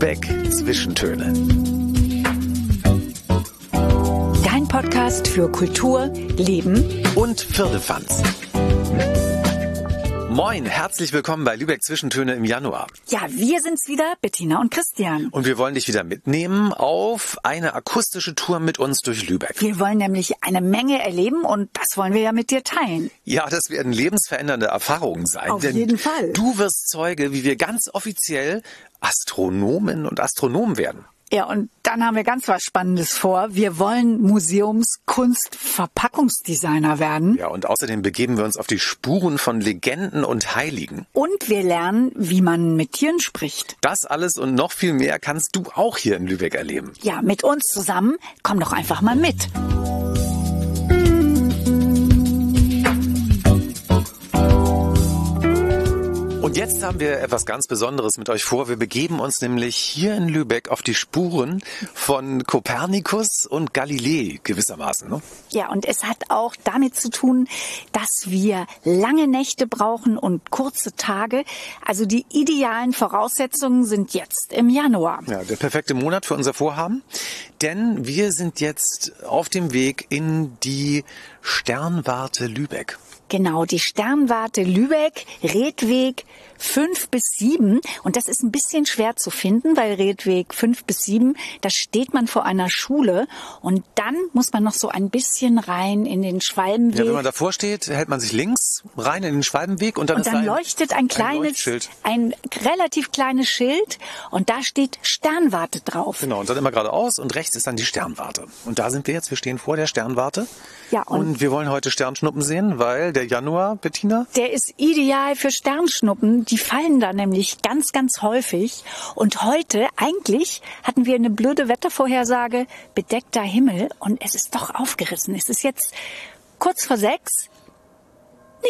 Lübeck Zwischentöne. Dein Podcast für Kultur, Leben und Firlefanz. Moin, herzlich willkommen bei Lübeck Zwischentöne im Januar. Ja, wir sind's wieder, Bettina und Christian. Und wir wollen dich wieder mitnehmen auf eine akustische Tour mit uns durch Lübeck. Wir wollen nämlich eine Menge erleben und das wollen wir ja mit dir teilen. Ja, das werden lebensverändernde Erfahrungen sein. Auf jeden Fall. Du wirst Zeuge, wie wir ganz offiziell Astronomen und Astronomen werden. Ja, und dann haben wir ganz was Spannendes vor. Wir wollen Museumskunst-Verpackungsdesigner werden. Ja, und außerdem begeben wir uns auf die Spuren von Legenden und Heiligen. Und wir lernen, wie man mit Tieren spricht. Das alles und noch viel mehr kannst du auch hier in Lübeck erleben. Ja, mit uns zusammen. Komm doch einfach mal mit. Und jetzt haben wir etwas ganz Besonderes mit euch vor. Wir begeben uns nämlich hier in Lübeck auf die Spuren von Kopernikus und Galilei gewissermaßen. Ne? Ja, und es hat auch damit zu tun, dass wir lange Nächte brauchen und kurze Tage. Also die idealen Voraussetzungen sind jetzt im Januar. Ja, der perfekte Monat für unser Vorhaben. Denn wir sind jetzt auf dem Weg in die Sternwarte Lübeck. Genau, die Sternwarte Lübeck, Redweg 5 bis 7. Und das ist ein bisschen schwer zu finden, weil Redweg 5 bis 7, da steht man vor einer Schule und dann muss man noch so ein bisschen rein in den Schwalbenweg. Ja, wenn man davor steht, hält man sich links rein in den Schwalbenweg und dann, und dann ein, leuchtet ein kleines, ein, ein relativ kleines Schild und da steht Sternwarte drauf. Genau, und dann immer geradeaus und rechts ist dann die Sternwarte. Und da sind wir jetzt, wir stehen vor der Sternwarte. Ja, und, und wir wollen heute Sternschnuppen sehen, weil der Januar, Bettina? Der ist ideal für Sternschnuppen. Die fallen da nämlich ganz, ganz häufig. Und heute, eigentlich, hatten wir eine blöde Wettervorhersage, bedeckter Himmel. Und es ist doch aufgerissen. Es ist jetzt kurz vor sechs.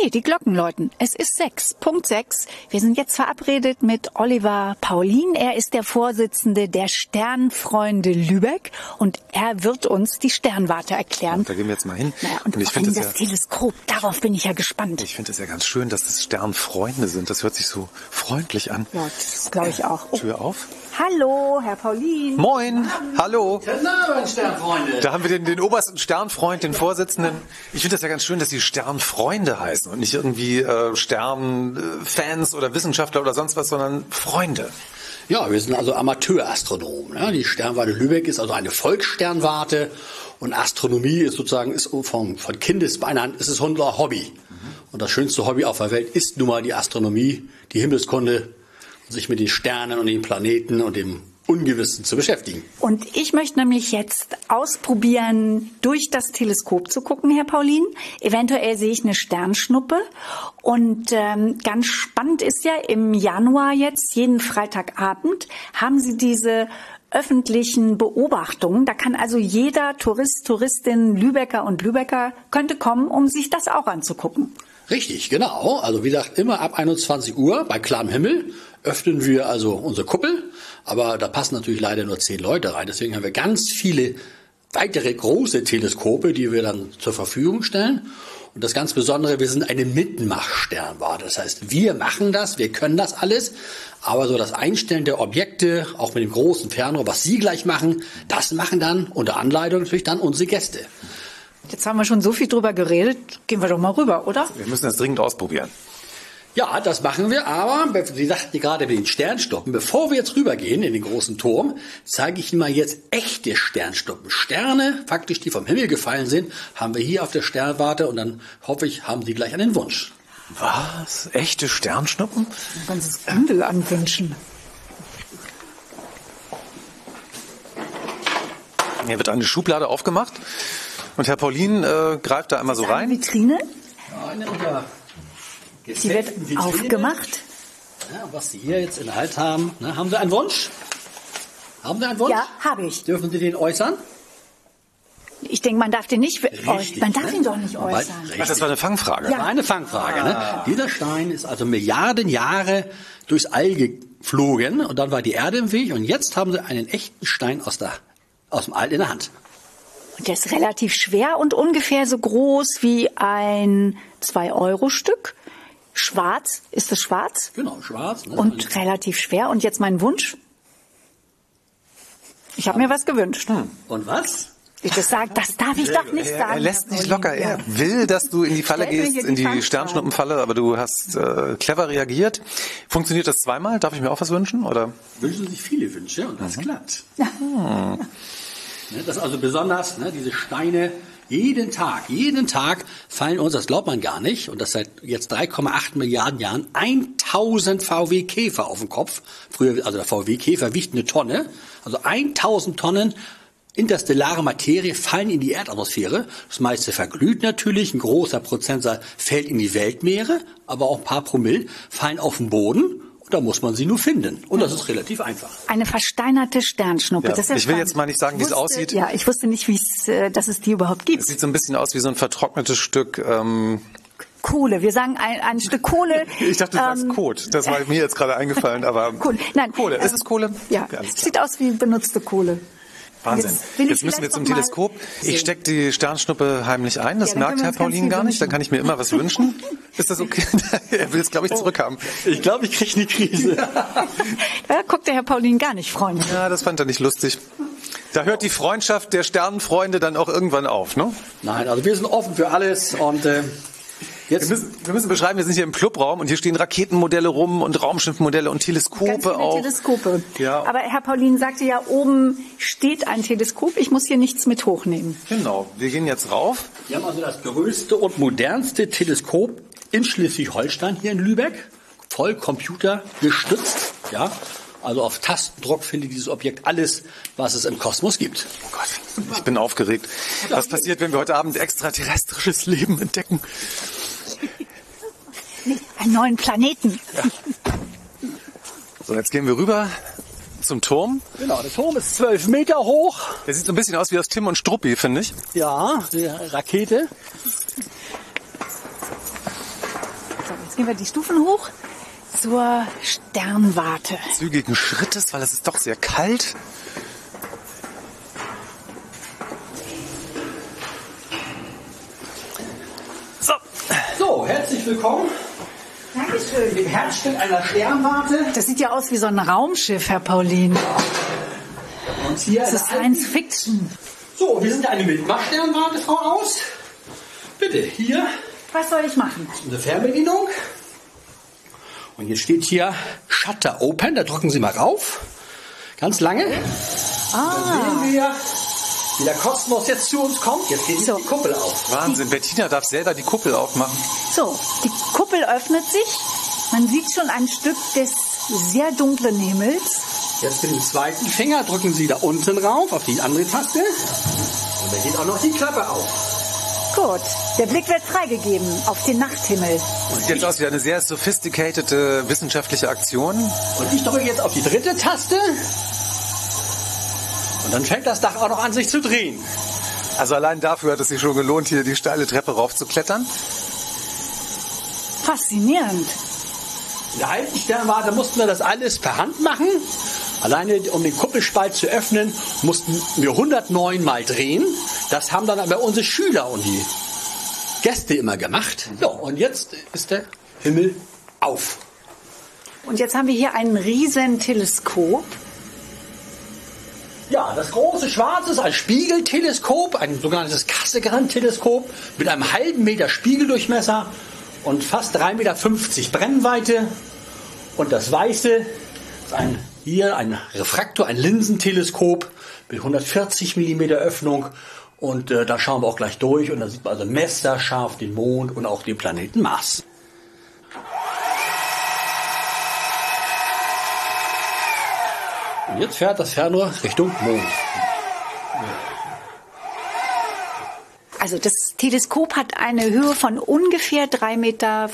Nee, die Glocken läuten. Es ist sechs, Punkt sechs. Wir sind jetzt verabredet mit Oliver Paulin. Er ist der Vorsitzende der Sternfreunde Lübeck und er wird uns die Sternwarte erklären. da gehen wir jetzt mal hin. Naja, und, und ich finde das, das ja, Teleskop, darauf bin ich ja gespannt. Ich finde es ja ganz schön, dass das Sternfreunde sind. Das hört sich so freundlich an. Ja, das glaube ich auch. Oh. Tür auf. Hallo, Herr Paulin. Moin, hallo. Guten Abend, Sternfreunde. Da haben wir den, den obersten Sternfreund, den Vorsitzenden. Ich finde das ja ganz schön, dass sie Sternfreunde heißen und nicht irgendwie äh, Sternfans oder Wissenschaftler oder sonst was, sondern Freunde. Ja, wir sind also Amateurastronomen. Ja. Die Sternwarte Lübeck ist also eine Volkssternwarte und Astronomie ist sozusagen ist von, von Kindesbeinen an ist es unser Hobby. Und das schönste Hobby auf der Welt ist nun mal die Astronomie, die Himmelskunde, sich mit den Sternen und den Planeten und dem Ungewissen zu beschäftigen. Und ich möchte nämlich jetzt ausprobieren, durch das Teleskop zu gucken, Herr Paulin. Eventuell sehe ich eine Sternschnuppe. Und ähm, ganz spannend ist ja, im Januar jetzt, jeden Freitagabend, haben Sie diese öffentlichen Beobachtungen. Da kann also jeder Tourist, Touristin, Lübecker und Lübecker könnte kommen, um sich das auch anzugucken. Richtig, genau. Also wie gesagt, immer ab 21 Uhr bei klarem Himmel öffnen wir also unsere Kuppel, aber da passen natürlich leider nur zehn Leute rein. Deswegen haben wir ganz viele weitere große Teleskope, die wir dann zur Verfügung stellen. Und das ganz Besondere, wir sind eine Mitmachsternwarte. Das heißt, wir machen das, wir können das alles, aber so das Einstellen der Objekte, auch mit dem großen Fernrohr, was Sie gleich machen, das machen dann unter Anleitung natürlich dann unsere Gäste. Jetzt haben wir schon so viel drüber geredet, gehen wir doch mal rüber, oder? Wir müssen das dringend ausprobieren. Ja, das machen wir, aber Sie sagten gerade mit den Sternstoppen, bevor wir jetzt rübergehen in den großen Turm, zeige ich Ihnen mal jetzt echte Sternstoppen. Sterne, faktisch, die vom Himmel gefallen sind, haben wir hier auf der Sternwarte und dann hoffe ich, haben Sie gleich einen Wunsch. Was? Echte Sternschnuppen? Ein ganzes Bündel an Wünschen. Hier wird eine Schublade aufgemacht und Herr Paulin äh, greift da einmal so rein. Eine Vitrine? Ja, eine unter Sie wird aufgemacht. Ja, was Sie hier jetzt in der Hand haben, ne, haben Sie einen Wunsch? Haben Sie einen Wunsch? Ja, habe ich. Dürfen Sie den äußern? Ich denke, man darf den nicht, Richtig, man darf ne? ihn doch nicht äußern. Ach, das war eine Fangfrage. Das war eine Fangfrage. Ne? Dieser Stein ist also Milliarden Jahre durchs All geflogen und dann war die Erde im Weg und jetzt haben Sie einen echten Stein aus, der, aus dem All in der Hand. Und der ist relativ schwer und ungefähr so groß wie ein 2-Euro-Stück. Schwarz, ist es schwarz? Genau, schwarz. Ne? Und relativ schwer. Und jetzt mein Wunsch? Ich habe mir was gewünscht. Und was? Ich das sag, das darf ich doch nicht Er, sagen. er lässt nicht locker. Er will, dass du in die Falle gehst, hier in die die. Sternschnuppenfalle, aber du hast äh, clever reagiert. Funktioniert das zweimal? Darf ich mir auch was wünschen? Oder? Wünschen sich viele Wünsche und das klappt. Ne, Das ist also besonders, ne, diese Steine, jeden Tag, jeden Tag fallen uns, das glaubt man gar nicht, und das seit jetzt 3,8 Milliarden Jahren, 1000 VW Käfer auf den Kopf. Früher, also der VW Käfer wiegt eine Tonne, also 1000 Tonnen interstellare Materie fallen in die Erdatmosphäre. Das meiste verglüht natürlich, ein großer Prozentsatz fällt in die Weltmeere, aber auch ein paar Promille fallen auf den Boden. Da muss man sie nur finden. Und das ist relativ einfach. Eine versteinerte Sternschnuppe. Ja, Das ist ja ich will spannend. jetzt mal nicht sagen, wie es aussieht. Ja, ich wusste nicht, wie es, äh, dass es die überhaupt gibt. Es sieht so ein bisschen aus wie so ein vertrocknetes Stück. Ähm, Kohle. Wir sagen ein, ein Stück Kohle. ich dachte, du sagst ähm, Kot. Das war mir jetzt gerade eingefallen, aber Kohle. Nein, Kohle. Ist es Kohle? Ja, klar. sieht aus wie benutzte Kohle. Wahnsinn. Jetzt Jetzt müssen wir zum Teleskop. sehen. Ich stecke die Sternschnuppe heimlich ein. Das Ja, merkt Herr Paulin gar nicht. Dann kann ich mir immer was wünschen. Ist das okay? er will es, glaube ich, zurückhaben. Ich glaube, ich kriege eine Krise. Da guckt der Herr Paulin gar nicht freundlich. Ja, das fand er nicht lustig. Da hört die Freundschaft der Sternenfreunde dann auch irgendwann auf, ne? Nein, also wir sind offen für alles und äh, Wir jetzt müssen, wir müssen beschreiben, wir sind hier im Clubraum und hier stehen Raketenmodelle rum und Raumschiffmodelle und Ganz Teleskope viele auch. Teleskope. Ja. Aber Herr Paulin sagte ja, oben steht ein Teleskop. Ich muss hier nichts mit hochnehmen. Genau. Wir gehen jetzt rauf. Wir haben also das größte und modernste Teleskop in Schleswig-Holstein hier in Lübeck, voll computergestützt, ja. Also auf Tastendruck findet dieses Objekt alles, was es im Kosmos gibt. Oh Gott, ich bin aufgeregt. Was passiert, wenn wir heute Abend extraterrestrisches Leben entdecken? Einen neuen Planeten. So, jetzt gehen wir rüber zum Turm. Genau, der Turm ist zwölf Meter hoch. Der sieht so ein bisschen aus wie aus Tim und Struppi, finde ich. Ja, die Rakete. So, jetzt gehen wir die Stufen hoch zur Sternwarte. Zügigen Schrittes, weil es ist doch sehr kalt. Herzlich willkommen Dankeschön. im Herzstück einer Sternwarte. Das sieht ja aus wie so ein Raumschiff, Herr Paulin. Und hier Das ist eine Science Fiction. So, wir sind eine Mitmachsternwarte, Frau Aus. Bitte, hier Was soll ich machen? unsere Fernbedienung. Und jetzt steht hier Shutter Open, da drücken Sie mal rauf. Ganz lange. Ah. Dann sehen wir, wie der Kosmos jetzt zu uns kommt. Jetzt geht So. die Kuppel auf. Wahnsinn. Bettina darf selber die Kuppel aufmachen. So, die Kuppel öffnet sich. Man sieht schon ein Stück des sehr dunklen Himmels. Jetzt mit dem zweiten Finger drücken Sie da unten rauf auf die andere Taste. Und dann geht auch noch die Klappe auf. Gut, der Blick wird freigegeben auf den Nachthimmel. Sieht jetzt aus wie eine sehr sophisticated wissenschaftliche Aktion. Und ich drücke jetzt auf die dritte Taste. Und dann fängt das Dach auch noch an, sich zu drehen. Also allein dafür hat es sich schon gelohnt, hier die steile Treppe raufzuklettern. Faszinierend. In der alten Sternwarte mussten wir das alles per Hand machen. Alleine um den Kuppelspalt zu öffnen, mussten wir 109 Mal drehen. Das haben dann aber unsere Schüler und die Gäste immer gemacht. So, und jetzt ist der Himmel auf. Und jetzt haben wir hier ein riesen Teleskop. Ja, das große Schwarze ist ein Spiegelteleskop, ein sogenanntes Cassegrain-Teleskop mit einem halben Meter Spiegeldurchmesser und fast 3,50 Meter Brennweite. Und das Weiße ist ein, hier ein Refraktor, ein Linsenteleskop mit 140 mm Öffnung. Und äh, da schauen wir auch gleich durch und da sieht man also messerscharf den Mond und auch den Planeten Mars. Jetzt fährt das Fernrohr Richtung Mond. Also das Teleskop hat eine Höhe von ungefähr 3,50 Meter,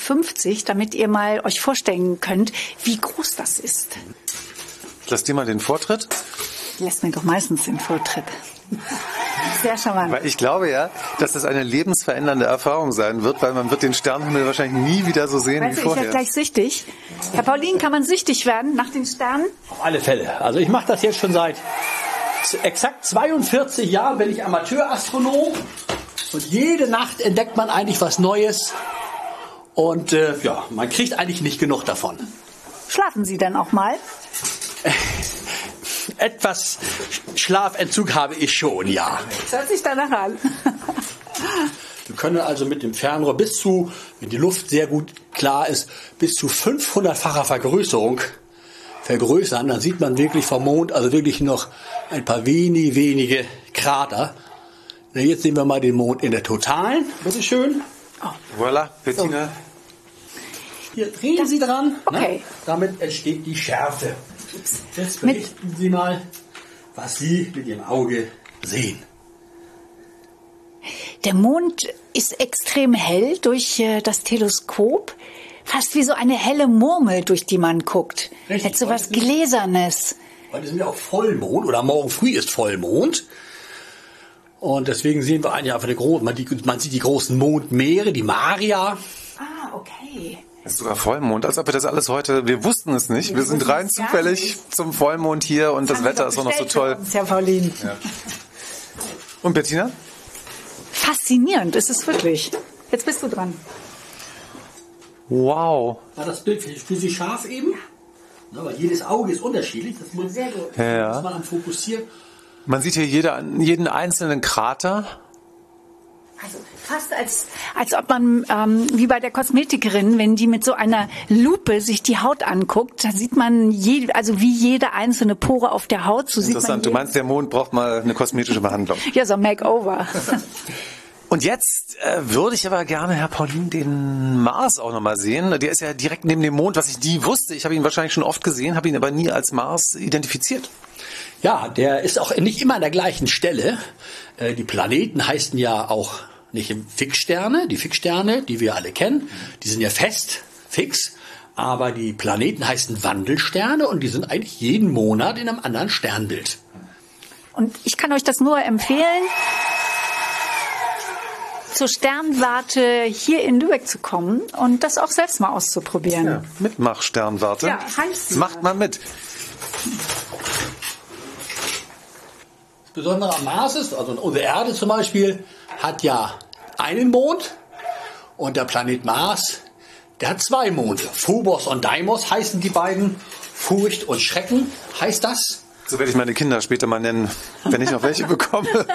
damit ihr mal euch vorstellen könnt, wie groß das ist. Ich lass dir mal den Vortritt. Lässt mir doch meistens den Vortritt. Sehr charmant. Weil ich glaube ja, dass das eine lebensverändernde Erfahrung sein wird, weil man wird den Sternenhimmel wahrscheinlich nie wieder so sehen Weißt wie du, ich werde vorher. gleich süchtig. Herr Paulin, kann man süchtig werden nach den Sternen? Auf alle Fälle. Also ich mache das jetzt schon seit exakt 42 Jahren, bin ich Amateurastronom. Und jede Nacht entdeckt man eigentlich was Neues. Und äh, ja, man kriegt eigentlich nicht genug davon. Schlafen Sie dann auch mal? etwas Schlafentzug habe ich schon, ja. Das hört sich danach an. Wir können also mit dem Fernrohr bis zu, wenn die Luft sehr gut klar ist, bis zu 500-facher Vergrößerung vergrößern. Dann sieht man wirklich vom Mond also wirklich noch ein paar wenige, wenige Krater. Na, jetzt sehen wir mal den Mond in der totalen. Bitte schön. Voilà, Bettina. Hier drehen Sie dran. Okay. Ne? Damit entsteht die Schärfe. Jetzt berichten Sie mal, was Sie mit Ihrem Auge sehen. Der Mond ist extrem hell durch äh, das Teleskop. Fast wie so eine helle Murmel, durch die man guckt. Richtig. Hat so was Gläsernes. Heute sind wir auch Vollmond oder morgen früh ist Vollmond. Und deswegen sehen wir eigentlich einfach eine große, man, man sieht die großen Mondmeere, die Maria. Ah, okay. Es ist sogar Vollmond, als ob wir das alles heute, wir wussten es nicht. Wir sind rein zufällig zum Vollmond hier und das Wetter ist auch noch so toll. Ja, Pauline. Und Bettina? Faszinierend ist es wirklich. Jetzt bist du dran. Wow. War das Bild für, Sie scharf eben? Na, weil jedes Auge ist unterschiedlich. Das muss, Sehr gut. Ja. muss man am Fokussieren. Man sieht hier jeder, jeden einzelnen Krater. Also fast als, als ob man, ähm, wie bei der Kosmetikerin, wenn die mit so einer Lupe sich die Haut anguckt, da sieht man, je, also wie jede einzelne Pore auf der Haut. So sieht man Interessant. Du meinst, der Mond braucht mal eine kosmetische Behandlung. Ja, so ein Makeover. Und jetzt äh, würde ich aber gerne, Herr Paulin, den Mars auch nochmal sehen. Der ist ja direkt neben dem Mond, was ich nie wusste. Ich habe ihn wahrscheinlich schon oft gesehen, habe ihn aber nie als Mars identifiziert. Ja, der ist auch nicht immer an der gleichen Stelle. Äh, Die Planeten heißen ja auch nicht Fixsterne. Die Fixsterne, die wir alle kennen, die sind ja fest, fix. Aber die Planeten heißen Wandelsterne und die sind eigentlich jeden Monat in einem anderen Sternbild. Und ich kann euch das nur empfehlen, zur Sternwarte hier in Lübeck zu kommen und das auch selbst mal auszuprobieren. Mitmach, Sternwarte. Ja, heißt sie. Macht mal mit. Das Besondere am Mars ist, also unsere Erde zum Beispiel, hat ja einen Mond und der Planet Mars, der hat zwei Monde. Phobos und Deimos heißen die beiden. Furcht und Schrecken heißt das. So werde ich meine Kinder später mal nennen, wenn ich noch welche bekomme.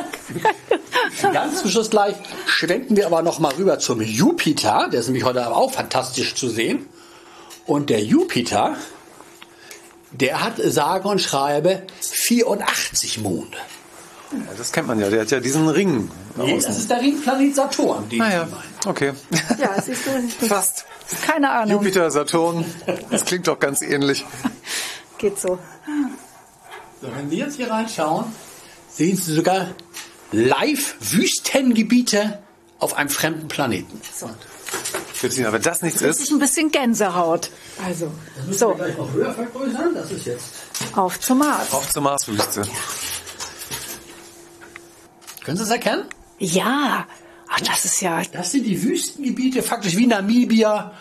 Ganz zum Schluss gleich schwenken wir aber noch mal rüber zum Jupiter. Der ist nämlich heute aber auch fantastisch zu sehen. Und der Jupiter, der hat sage und schreibe 84 Monde. Ja, das kennt man ja. Der hat ja diesen Ring. Nee, das ist der Ringplanet Saturn, den Naja, Sie meinen. okay. Ja, siehst du, Fast. keine Ahnung. Jupiter, Saturn. Das klingt doch ganz ähnlich. Geht so. So, wenn Sie jetzt hier reinschauen, sehen Sie sogar live Wüstengebiete auf einem fremden Planeten. Bettina, wenn das nichts Ist ist, ein bisschen Gänsehaut. Also, so, gleich noch höher vergrößern. Das ist jetzt. auf zum Mars. auf zur Marswüste. Können Sie es erkennen? Ja, ach, das ist ja Das sind die Wüstengebiete, faktisch wie Namibia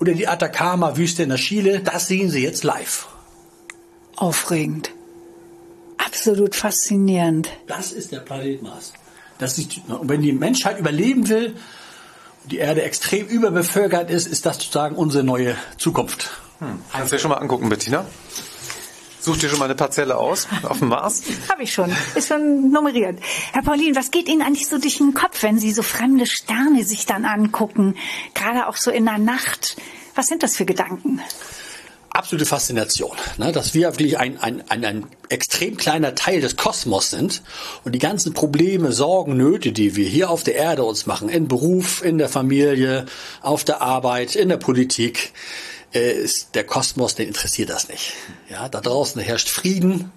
oder die Atacama-Wüste in der Chile. Das sehen Sie jetzt live. aufregend. Absolut faszinierend. Das ist der Planet Mars. Das ist, und wenn die Menschheit überleben will und die Erde extrem überbevölkert ist, ist das sozusagen unsere neue Zukunft. Kannst du dir schon mal angucken, Bettina? Such dir schon mal eine Parzelle aus auf dem Mars. Habe ich schon. Ist schon nummeriert. Herr Paulin, was geht Ihnen eigentlich so durch den Kopf, wenn Sie so fremde Sterne sich dann angucken? Gerade auch so in der Nacht. Was sind das für Gedanken? absolute Faszination, ne? dass wir wirklich ein, ein, ein, ein extrem kleiner Teil des Kosmos sind und die ganzen Probleme, Sorgen, Nöte, die wir hier auf der Erde uns machen, in Beruf, in der Familie, auf der Arbeit, in der Politik, äh, ist der Kosmos, den interessiert das nicht. Ja, da draußen herrscht Frieden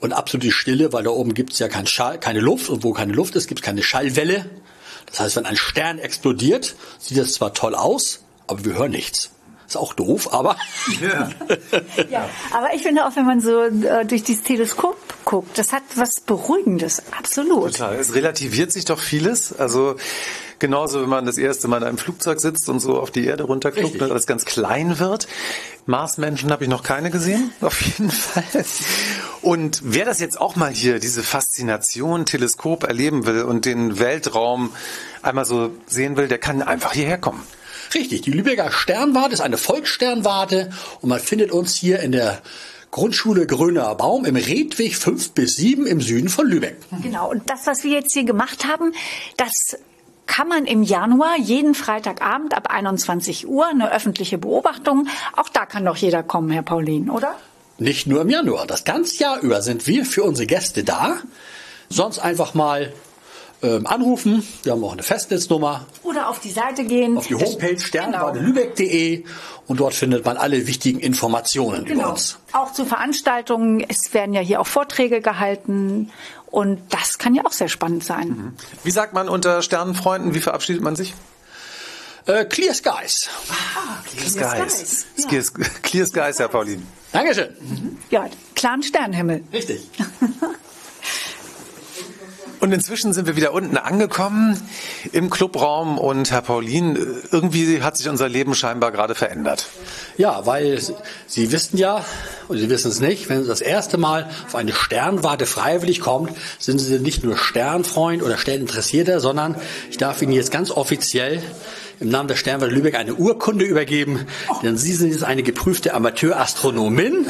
und absolute Stille, weil da oben gibt's ja kein Schall, keine Luft und wo keine Luft ist, gibt's keine Schallwelle. Das heißt, wenn ein Stern explodiert, sieht das zwar toll aus, aber wir hören nichts. Ist auch doof, aber Ja, aber ich finde auch, wenn man so äh, durch dieses Teleskop guckt, das hat was Beruhigendes. Absolut. Total. Es relativiert sich doch vieles. Also genauso, wenn man das erste Mal in einem Flugzeug sitzt und so auf die Erde runterguckt, dass alles ganz klein wird. Marsmenschen habe ich noch keine gesehen, auf jeden Fall. Und wer das jetzt auch mal hier, diese Faszination Teleskop erleben will und den Weltraum einmal so sehen will, der kann einfach hierher kommen. Richtig, die Lübecker Sternwarte ist eine Volkssternwarte und man findet uns hier in der Grundschule Grüner Baum im Redweg 5 bis 7 im Süden von Lübeck. Genau. Und das, was wir jetzt hier gemacht haben, das kann man im Januar jeden Freitagabend ab 21 Uhr eine öffentliche Beobachtung. Auch da kann doch jeder kommen, Herr Paulin, oder? Nicht nur im Januar, das ganze Jahr über sind wir für unsere Gäste da. Sonst einfach mal ähm, anrufen. Wir haben auch eine Festnetznummer. Oder auf die Seite gehen. Auf die Homepage sternbadelübeck.de und dort findet man alle wichtigen Informationen genau. über uns. Auch zu Veranstaltungen. Es werden ja hier auch Vorträge gehalten und das kann ja auch sehr spannend sein. Mhm. Wie sagt man unter Sternenfreunden, wie verabschiedet man sich? Äh, clear Skies. Ah, Clear, clear Skies. Skies. Ja. Clear Skies, Herr Paulin. Dankeschön. Mhm. Ja, klaren Sternenhimmel. Richtig. Und inzwischen sind wir wieder unten angekommen im Clubraum und Herr Paulin, irgendwie hat sich unser Leben scheinbar gerade verändert. Ja, weil Sie wissen ja, und Sie wissen es nicht, wenn Sie das erste Mal auf eine Sternwarte freiwillig kommt, sind Sie nicht nur Sternfreund oder Sterninteressierter, sondern ich darf Ihnen jetzt ganz offiziell im Namen der Sternwarte Lübeck eine Urkunde übergeben, denn Sie sind jetzt eine geprüfte Amateurastronomin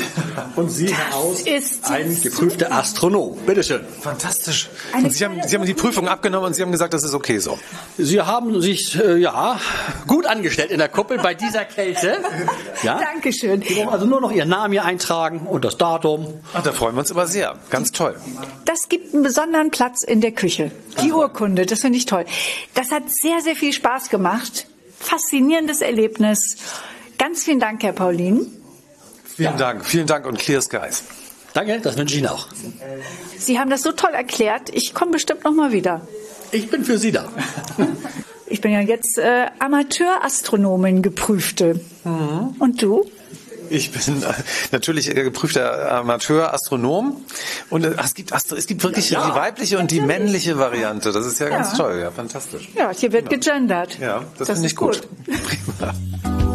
und Sie, Herr Aus, ein geprüfter Astronom. Bitte schön. Fantastisch. Und Sie haben, Sie haben die Prüfung abgenommen und Sie haben gesagt, das ist okay so. Sie haben sich, äh, ja, gut angestellt in der Kuppel bei dieser Kälte. Ja? Dankeschön. Sie brauchen also nur noch Ihren Namen hier eintragen und das Datum. Ach, da freuen wir uns aber sehr. Ganz toll. Das gibt einen besonderen Platz in der Küche. Die Urkunde, das finde ich toll. Das hat sehr, sehr viel Spaß gemacht faszinierendes Erlebnis. Ganz vielen Dank, Herr Paulin. Vielen ja. Dank, vielen Dank und Clear Skies. Danke, das wünsche ich Ihnen auch. Sie haben das so toll erklärt. Ich komme bestimmt noch mal wieder. Ich bin für Sie da. ich bin ja jetzt äh, Amateurastronomin geprüfte. Mhm. Und du? Ich bin äh, natürlich geprüfter Amateur-Astronom und äh, es gibt, es gibt wirklich ja, die weibliche und die männliche Variante. Das ist ja, ja. ganz toll, ja, fantastisch. Ja, hier wird ja. gegendert. Ja, das, das finde ich gut. gut. Prima.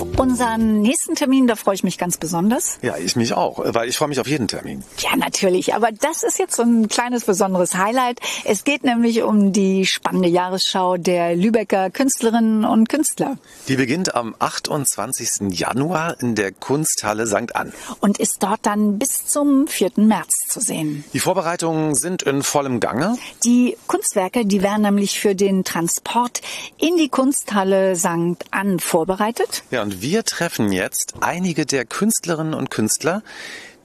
Unseren nächsten Termin, da freue ich mich ganz besonders. Ja, ich mich auch, weil ich freue mich auf jeden Termin. Ja, natürlich. Aber das ist jetzt so ein kleines besonderes Highlight. Es geht nämlich um die spannende Jahresschau der Lübecker Künstlerinnen und Künstler. Die beginnt am 28. Januar in der Kunsthalle St. Ann. Und ist dort dann bis zum 4. März zu sehen. Die Vorbereitungen sind in vollem Gange. Die Kunstwerke, die werden nämlich für den Transport in die Kunsthalle St. Ann vorbereitet. Ja, und wir treffen jetzt einige der Künstlerinnen und Künstler,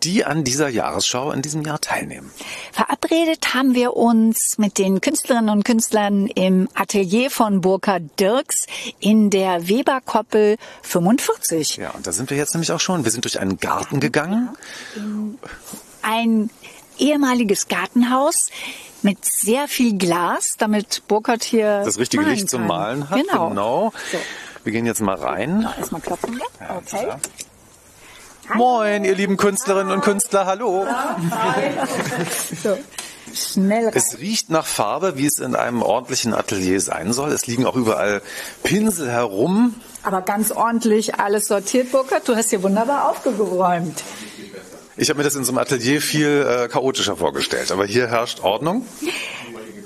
die an dieser Jahresschau in diesem Jahr teilnehmen. Verabredet haben wir uns mit den Künstlerinnen und Künstlern im Atelier von Burkhard Dirks in der Weberkoppel 45. Ja, und da sind wir jetzt nämlich auch schon. Wir sind durch einen Garten gegangen. Ein ehemaliges Gartenhaus mit sehr viel Glas, damit Burkhard hier das richtige Licht zum Malen hat. Genau. genau. So. Wir gehen jetzt mal rein. Ja, erstmal klopfen. Ja, okay. Moin, ihr lieben Künstlerinnen und Künstler, hallo. so, schnell rein. Es riecht nach Farbe, wie es in einem ordentlichen Atelier sein soll. Es liegen auch überall Pinsel herum. Aber ganz ordentlich alles sortiert, Burkhard. Du hast hier wunderbar aufgeräumt. Ich habe mir das in so einem Atelier viel äh, chaotischer vorgestellt, aber hier herrscht Ordnung.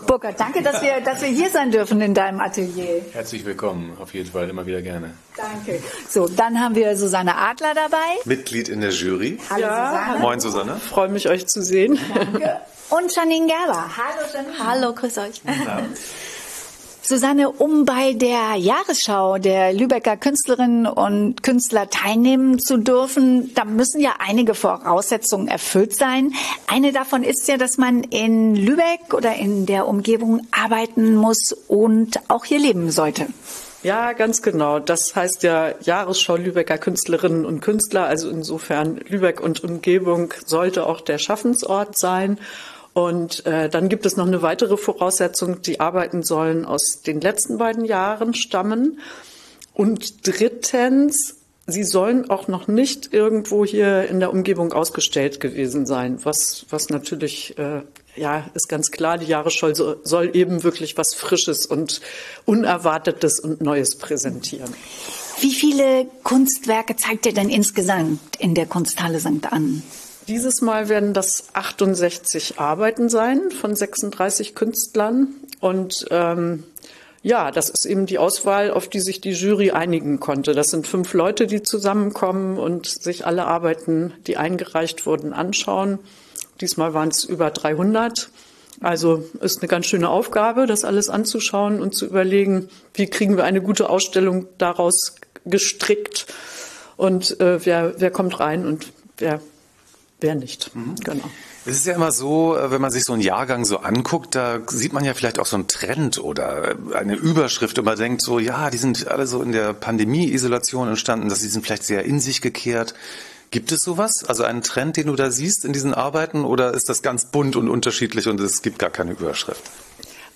Burkhard, danke, dass wir, dass wir hier sein dürfen in deinem Atelier. Herzlich willkommen, auf jeden Fall immer wieder gerne. Danke. So, dann haben wir Susanne Adler dabei. Mitglied in der Jury. Hallo ja, Susanne. Moin Susanne. Freue mich, euch zu sehen. Danke. Und Janine Gerber. Hallo Janine. Hallo, grüß euch. Ja. Susanne, um bei der Jahresschau der Lübecker Künstlerinnen und Künstler teilnehmen zu dürfen, da müssen ja einige Voraussetzungen erfüllt sein. Eine davon ist ja, dass man in Lübeck oder in der Umgebung arbeiten muss und auch hier leben sollte. Ja, ganz genau. Das heißt ja Jahresschau Lübecker Künstlerinnen und Künstler. Also insofern Lübeck und Umgebung sollte auch der Schaffensort sein. Und äh, dann gibt es noch eine weitere Voraussetzung, die Arbeiten sollen aus den letzten beiden Jahren stammen. Und drittens, sie sollen auch noch nicht irgendwo hier in der Umgebung ausgestellt gewesen sein, was, was natürlich, äh, ja, ist ganz klar, die Jahresschau soll, soll eben wirklich was Frisches und Unerwartetes und Neues präsentieren. Wie viele Kunstwerke zeigt ihr denn insgesamt in der Kunsthalle St. Ann? Dieses Mal werden das 68 Arbeiten sein von 36 Künstlern. Und ähm, Ja, das ist eben die Auswahl, auf die sich die Jury einigen konnte. Das sind fünf Leute, die zusammenkommen und sich alle Arbeiten, die eingereicht wurden, anschauen. Diesmal waren es über 300. Also ist eine ganz schöne Aufgabe, das alles anzuschauen und zu überlegen, wie kriegen wir eine gute Ausstellung daraus gestrickt und äh, wer, wer kommt rein und wer, wer nicht. Mhm. Genau. Es ist ja immer so, äh, wenn man sich so einen Jahrgang so anguckt, da sieht man ja vielleicht auch so einen Trend oder eine Überschrift und man denkt so, ja, die sind alle so in der Pandemie-Isolation entstanden, dass sie sind vielleicht sehr in sich gekehrt. Gibt es sowas? Also einen Trend, den du da siehst in diesen Arbeiten oder ist das ganz bunt und unterschiedlich und es gibt gar keine Überschrift?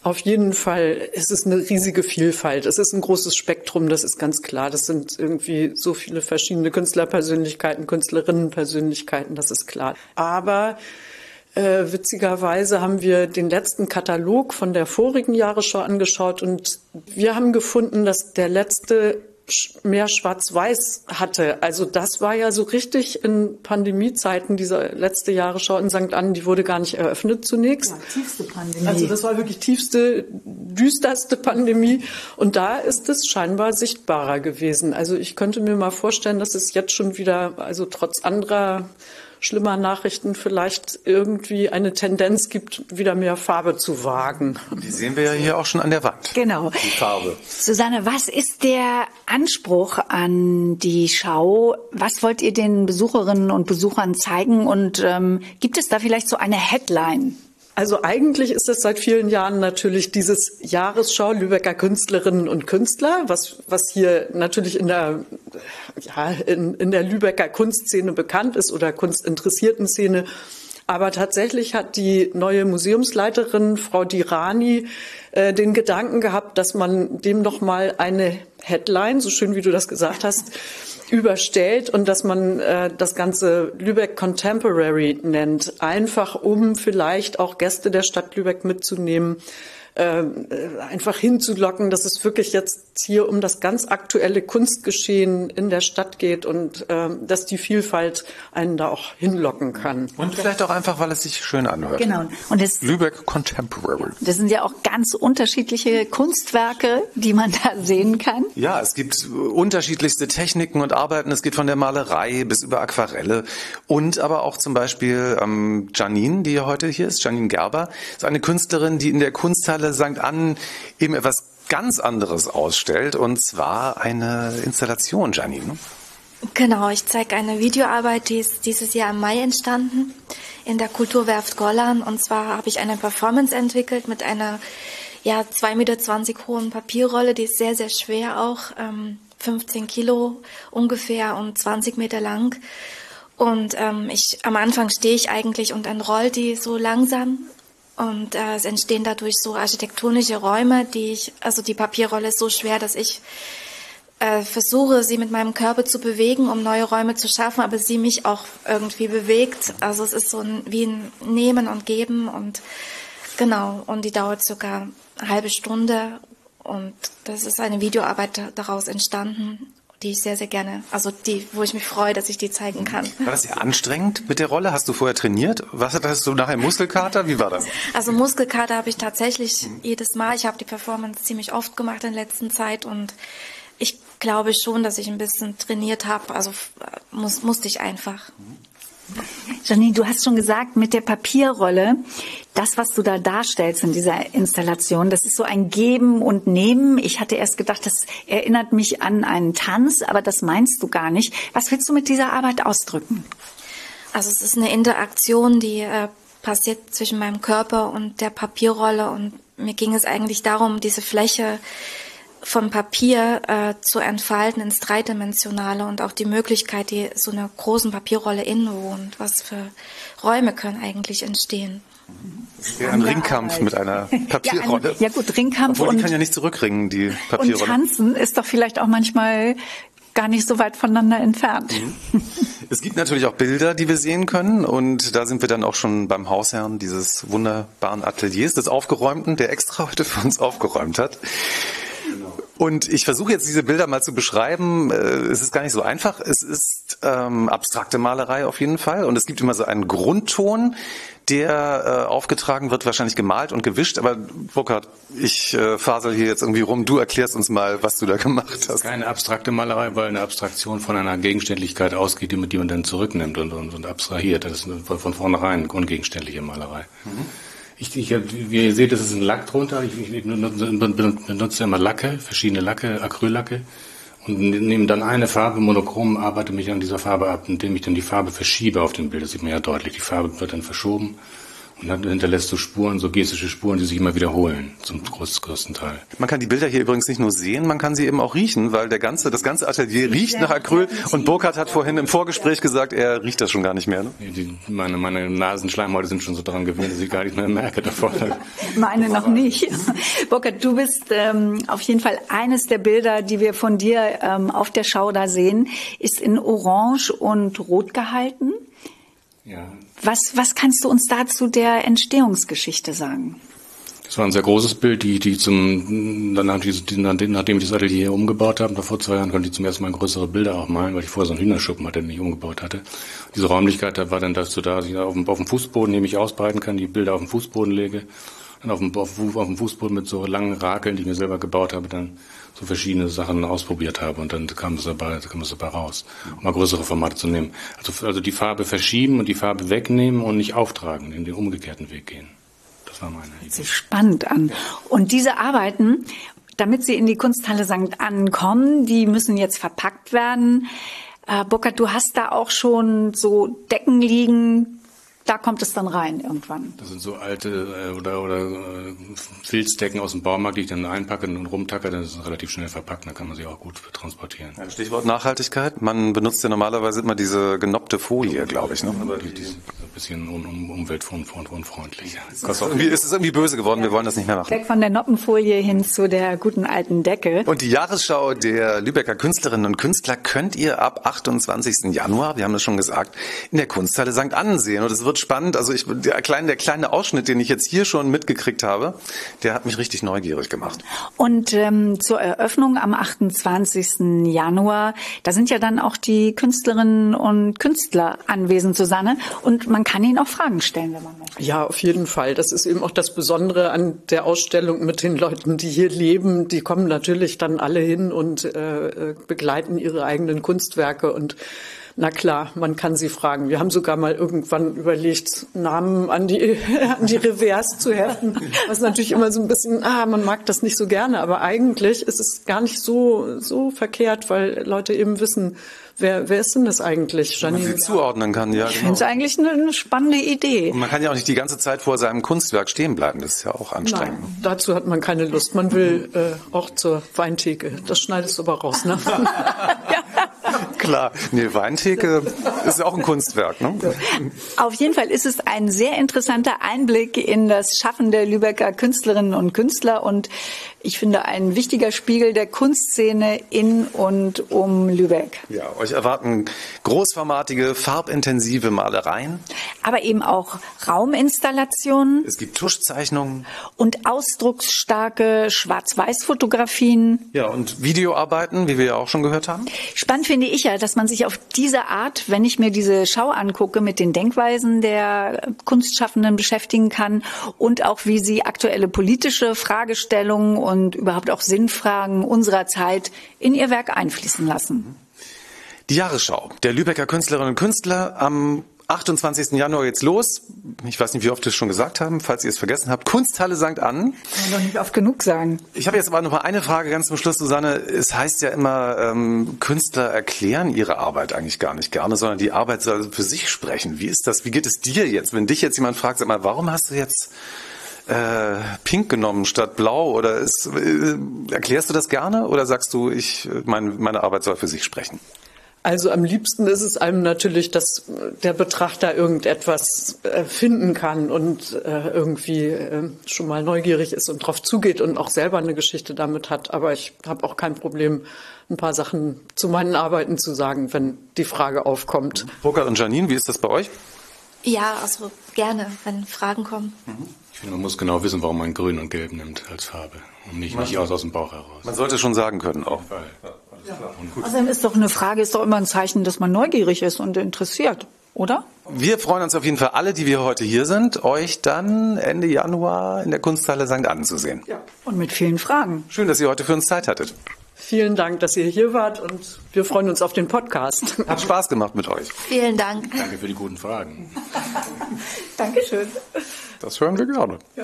Auf jeden Fall es ist eine riesige Vielfalt. Es ist ein großes Spektrum, das ist ganz klar. Das sind irgendwie so viele verschiedene Künstlerpersönlichkeiten, Künstlerinnenpersönlichkeiten, das ist klar. Aber äh, witzigerweise haben wir den letzten Katalog von der vorigen Jahresschau angeschaut und wir haben gefunden, dass der letzte mehr Schwarz-Weiß hatte. Also das war ja so richtig in Pandemiezeiten, diese letzte Jahresschau in St. Ann, die wurde gar nicht eröffnet zunächst. Ja, tiefste Pandemie. Also das war wirklich tiefste, düsterste Pandemie. Und da ist es scheinbar sichtbarer gewesen. Also ich könnte mir mal vorstellen, dass es jetzt schon wieder, also trotz anderer schlimmer Nachrichten vielleicht irgendwie eine Tendenz gibt, wieder mehr Farbe zu wagen. Die sehen wir ja hier auch schon an der Wand. Genau. Die Farbe. Susanne, was ist der Anspruch an die Schau? Was wollt ihr den Besucherinnen und Besuchern zeigen? Und ähm, gibt es da vielleicht so eine Headline? Also eigentlich ist es seit vielen Jahren natürlich dieses Jahresschau Lübecker Künstlerinnen und Künstler, was, was hier natürlich in der, ja, in, in der Lübecker Kunstszene bekannt ist oder kunstinteressierten Szene. Aber tatsächlich hat die neue Museumsleiterin, Frau Dirani, äh, den Gedanken gehabt, dass man dem noch mal eine Headline, so schön wie du das gesagt hast, überstellt und dass man äh, das Ganze Lübeck Contemporary nennt, einfach um vielleicht auch Gäste der Stadt Lübeck mitzunehmen, äh, einfach hinzulocken, dass es wirklich jetzt hier um das ganz aktuelle Kunstgeschehen in der Stadt geht und äh, dass die Vielfalt einen da auch hinlocken kann. Und vielleicht auch einfach, weil es sich schön anhört. Genau. Und das, Lübeck Contemporary. Das sind ja auch ganz unterschiedliche Kunstwerke, die man da sehen kann. Ja, es gibt unterschiedlichste Techniken und Arbeiten. Es geht von der Malerei bis über Aquarelle und aber auch zum Beispiel ähm, Janine, die heute hier ist, Janine Gerber, ist eine Künstlerin, die in der Kunsthalle St. Ann eben etwas ganz anderes ausstellt, und zwar eine Installation, Janine. Genau, ich zeige eine Videoarbeit, die ist dieses Jahr im Mai entstanden in der Kulturwerft Gollan. Und zwar habe ich eine Performance entwickelt mit einer ja, 2,20 Meter hohen Papierrolle, die ist sehr, sehr schwer auch, ähm, 15 Kilo ungefähr und 20 Meter lang. Und ähm, ich, am Anfang stehe ich eigentlich und entroll die so langsam und äh, es entstehen dadurch so architektonische Räume, die ich, also die Papierrolle ist so schwer, dass ich äh, versuche, sie mit meinem Körper zu bewegen, um neue Räume zu schaffen, aber sie mich auch irgendwie bewegt. Also es ist so ein, wie ein Nehmen und Geben und genau, und die dauert sogar eine halbe Stunde und das ist eine Videoarbeit daraus entstanden die ich sehr, sehr gerne, also die, wo ich mich freue, dass ich die zeigen kann. War das sehr anstrengend mit der Rolle? Hast du vorher trainiert? Was hast du nachher Muskelkater? Wie war das? Also Muskelkater habe ich tatsächlich jedes Mal. Ich habe die Performance ziemlich oft gemacht in letzter Zeit und ich glaube schon, dass ich ein bisschen trainiert habe. Also muss, musste ich einfach. Janine, du hast schon gesagt, mit der Papierrolle, das, was du da darstellst in dieser Installation, das ist so ein Geben und Nehmen. Ich hatte erst gedacht, das erinnert mich an einen Tanz, aber das meinst du gar nicht. Was willst du mit dieser Arbeit ausdrücken? Also es ist eine Interaktion, die äh, passiert zwischen meinem Körper und der Papierrolle und mir ging es eigentlich darum, diese Fläche von Papier äh, zu entfalten ins Dreidimensionale und auch die Möglichkeit, die so einer großen Papierrolle innewohnt. Was für Räume können eigentlich entstehen? Ein Ringkampf mit einer Papierrolle. Ja, ein, ja gut, Ringkampf. Obwohl, die kann ja nicht zurückringen, die Papierrolle. Und tanzen ist doch vielleicht auch manchmal gar nicht so weit voneinander entfernt. Mhm. Es gibt natürlich auch Bilder, die wir sehen können und da sind wir dann auch schon beim Hausherrn dieses wunderbaren Ateliers, des Aufgeräumten, der extra heute für uns aufgeräumt hat. Und ich versuche jetzt diese Bilder mal zu beschreiben. Äh, es ist gar nicht so einfach. Es ist ähm, abstrakte Malerei auf jeden Fall. Und es gibt immer so einen Grundton, der äh, aufgetragen wird, wahrscheinlich gemalt und gewischt. Aber Burkhard, ich äh, fasel hier jetzt irgendwie rum. Du erklärst uns mal, was du da gemacht hast. Keine abstrakte Malerei, weil eine Abstraktion von einer Gegenständlichkeit ausgeht, die, die man dann zurücknimmt und, und, und abstrahiert. Das ist von, von vornherein ungegenständliche Malerei. Mhm. Ich, ich, wie ihr seht, das ist ein Lack drunter. Ich, ich benutze immer Lacke, verschiedene Lacke, Acryllacke und nehme dann eine Farbe monochrom, arbeite mich an dieser Farbe ab, indem ich dann die Farbe verschiebe auf dem Bild. Das sieht man ja deutlich. Die Farbe wird dann verschoben und dann hinterlässt du Spuren, so gestische Spuren, die sich immer wiederholen, zum größten Teil. Man kann die Bilder hier übrigens nicht nur sehen, man kann sie eben auch riechen, weil der ganze, das ganze Atelier riecht nach Acryl und Burkhard hat vorhin im Vorgespräch gesagt, er riecht das schon gar nicht mehr. Ne? Die, meine, meine Nasenschleimhäute sind schon so daran gewöhnt, dass ich gar nicht mehr merke davon. Meine noch nicht. Burkhard, du bist ähm, auf jeden Fall eines der Bilder, die wir von dir ähm, auf der Schau da sehen, ist in Orange und Rot gehalten. Ja. Was, was kannst du uns dazu der Entstehungsgeschichte sagen? Das war ein sehr großes Bild, die, die zum, dann, nachdem ich das Atelier hier umgebaut habe, vor zwei Jahren konnte ich zum ersten Mal größere Bilder auch malen, weil ich vorher so einen Hühnerschuppen hatte, den ich umgebaut hatte. Diese Räumlichkeit da war dann dazu da, dass ich auf dem, auf dem Fußboden nämlich ausbreiten kann, die Bilder auf dem Fußboden lege, dann auf dem, auf, auf dem Fußboden mit so langen Rakeln, die ich mir selber gebaut habe, dann so verschiedene Sachen ausprobiert habe und dann kam es dabei, kam es dabei raus, um mal größere Formate zu nehmen. Also, also die Farbe verschieben und die Farbe wegnehmen und nicht auftragen, in den umgekehrten Weg gehen. Das war meine Idee. Das ist spannend an. Und diese Arbeiten, damit sie in die Kunsthalle St. Ann kommen, die müssen jetzt verpackt werden. Äh, Burkhard, du hast da auch schon so Decken liegen, da kommt es dann rein irgendwann. Das sind so alte äh, oder, oder äh, Filzdecken aus dem Baumarkt, die ich dann einpacke und rumtacke, dann ist es relativ schnell verpackt, dann kann man sie auch gut transportieren. Ja, Stichwort Nachhaltigkeit. Man benutzt ja normalerweise immer diese genoppte Folie, glaube ich. Ne? Aber die, die bisschen un, um, umweltunfreundlich. Ist es, irgendwie, ist es irgendwie böse geworden, wir wollen das nicht mehr machen. Weg von der Noppenfolie hin zu der guten alten Decke. Und die Jahresschau der Lübecker Künstlerinnen und Künstler könnt ihr ab 28. Januar, wir haben das schon gesagt, in der Kunsthalle St. Ann sehen. Und es wird wird spannend. Also ich, der kleine, der kleine Ausschnitt, den ich jetzt hier schon mitgekriegt habe, der hat mich richtig neugierig gemacht. Und ähm, zur Eröffnung am 28. Januar, da sind ja dann auch die Künstlerinnen und Künstler anwesend, Susanne. Und man kann ihnen auch Fragen stellen, wenn man möchte. Ja, auf jeden Fall. Das ist eben auch das Besondere an der Ausstellung mit den Leuten, die hier leben. Die kommen natürlich dann alle hin und äh begleiten ihre eigenen Kunstwerke und na klar, man kann sie fragen. Wir haben sogar mal irgendwann überlegt, Namen an die, an die Revers zu heften, was natürlich immer so ein bisschen, ah, man mag das nicht so gerne, aber eigentlich ist es gar nicht so, so verkehrt, weil Leute eben wissen, Wer, wer ist denn das eigentlich, Janine? Man sie zuordnen kann, ja. Ich genau. finde es eigentlich eine, eine, spannende Idee. Und man kann ja auch nicht die ganze Zeit vor seinem Kunstwerk stehen bleiben. Das ist ja auch anstrengend. Nein, dazu hat man keine Lust. Man will äh, auch zur Weintheke. Das schneidest du aber raus, ne? ja. Klar. Nee, Weintheke ist ja auch ein Kunstwerk, ne? Auf jeden Fall ist es ein sehr interessanter Einblick in das Schaffen der Lübecker Künstlerinnen und Künstler und ich finde ein wichtiger Spiegel der Kunstszene in und um Lübeck. Ja, euch erwarten großformatige, farbintensive Malereien. Aber eben auch Rauminstallationen. Es gibt Tuschzeichnungen. Und ausdrucksstarke Schwarz-Weiß-Fotografien. Ja, und Videoarbeiten, wie wir ja auch schon gehört haben. Spannend finde ich ja, dass man sich auf diese Art, wenn ich mir diese Schau angucke, mit den Denkweisen der Kunstschaffenden beschäftigen kann und auch wie sie aktuelle politische Fragestellungen und überhaupt auch Sinnfragen unserer Zeit in ihr Werk einfließen lassen. Die Jahresschau der Lübecker Künstlerinnen und Künstler am 28. Januar jetzt los. Ich weiß nicht, wie oft wir es schon gesagt haben, falls ihr es vergessen habt. Kunsthalle St. Ann. Kann man doch nicht oft genug sagen. Ich habe jetzt aber noch mal eine Frage ganz zum Schluss, Susanne. Es heißt ja immer, ähm, Künstler erklären ihre Arbeit eigentlich gar nicht gerne, sondern die Arbeit soll für sich sprechen. Wie ist das? Wie geht es dir jetzt, wenn dich jetzt jemand fragt, sag mal, warum hast du jetzt äh, pink genommen statt blau? Oder ist, äh, erklärst du das gerne oder sagst du, ich, mein, meine Arbeit soll für sich sprechen? Also am liebsten ist es einem natürlich, dass der Betrachter irgendetwas äh, finden kann und äh, irgendwie äh, schon mal neugierig ist und drauf zugeht und auch selber eine Geschichte damit hat. Aber ich habe auch kein Problem, ein paar Sachen zu meinen Arbeiten zu sagen, wenn die Frage aufkommt. Burkhard und Janine, wie ist das bei euch? Ja, also gerne, wenn Fragen kommen. Ich finde, man muss genau wissen, warum man Grün und Gelb nimmt als Farbe und nicht, nicht aus, aus dem Bauch heraus. Man sollte schon sagen können auch. Ja. Außerdem ist doch eine Frage, ist doch immer ein Zeichen, dass man neugierig ist und interessiert, oder? Wir freuen uns auf jeden Fall alle, die wir heute hier sind, euch dann Ende Januar in der Kunsthalle St. Anne zu sehen. Ja. Und mit vielen Fragen. Schön, dass ihr heute für uns Zeit hattet. Vielen Dank, dass ihr hier wart und wir freuen uns auf den Podcast. Hat Spaß gemacht mit euch. Vielen Dank. Danke für die guten Fragen. Dankeschön. Das hören wir gerne. Ja.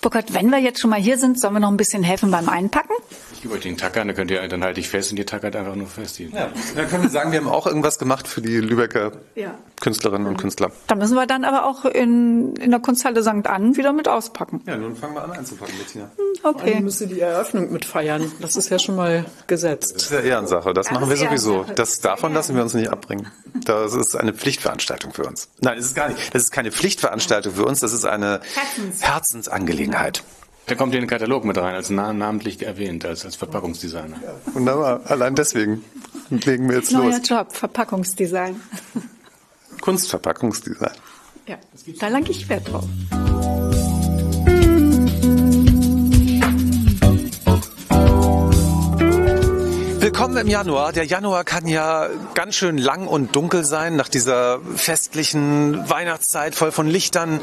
Burkhard, wenn wir jetzt schon mal hier sind, sollen wir noch ein bisschen helfen beim Einpacken? Ich gebe euch den Tacker, dann könnt ihr, dann halte ich fest und ihr tackert einfach nur fest. Ja. Dann können wir sagen, wir haben auch irgendwas gemacht für die Lübecker ja. Künstlerinnen und Künstler. Da müssen wir dann aber auch in, in der Kunsthalle St. Ann wieder mit auspacken. Ja, nun fangen wir an einzupacken, Bettina. Hm, okay. Dann müsst ihr die Eröffnung mitfeiern. Das ist ja schon mal gesetzt. Das ist ja Ehrensache. Das, das machen wir sowieso. Das, davon lassen wir uns nicht abbringen. Das ist eine Pflichtveranstaltung für uns. Nein, das ist gar nicht. Das ist keine Pflichtveranstaltung für uns. Das ist eine Herzens. Herzensangelegenheit. Der kommt in den Katalog mit rein, als namentlich erwähnt, als, als Verpackungsdesigner. Ja, wunderbar. Allein deswegen legen wir jetzt Neuer los. Neuer Job, Verpackungsdesign. Kunstverpackungsdesign. Ja, da lange ich Wert drauf. Willkommen im Januar. Der Januar kann ja ganz schön lang und dunkel sein nach dieser festlichen Weihnachtszeit voll von Lichtern.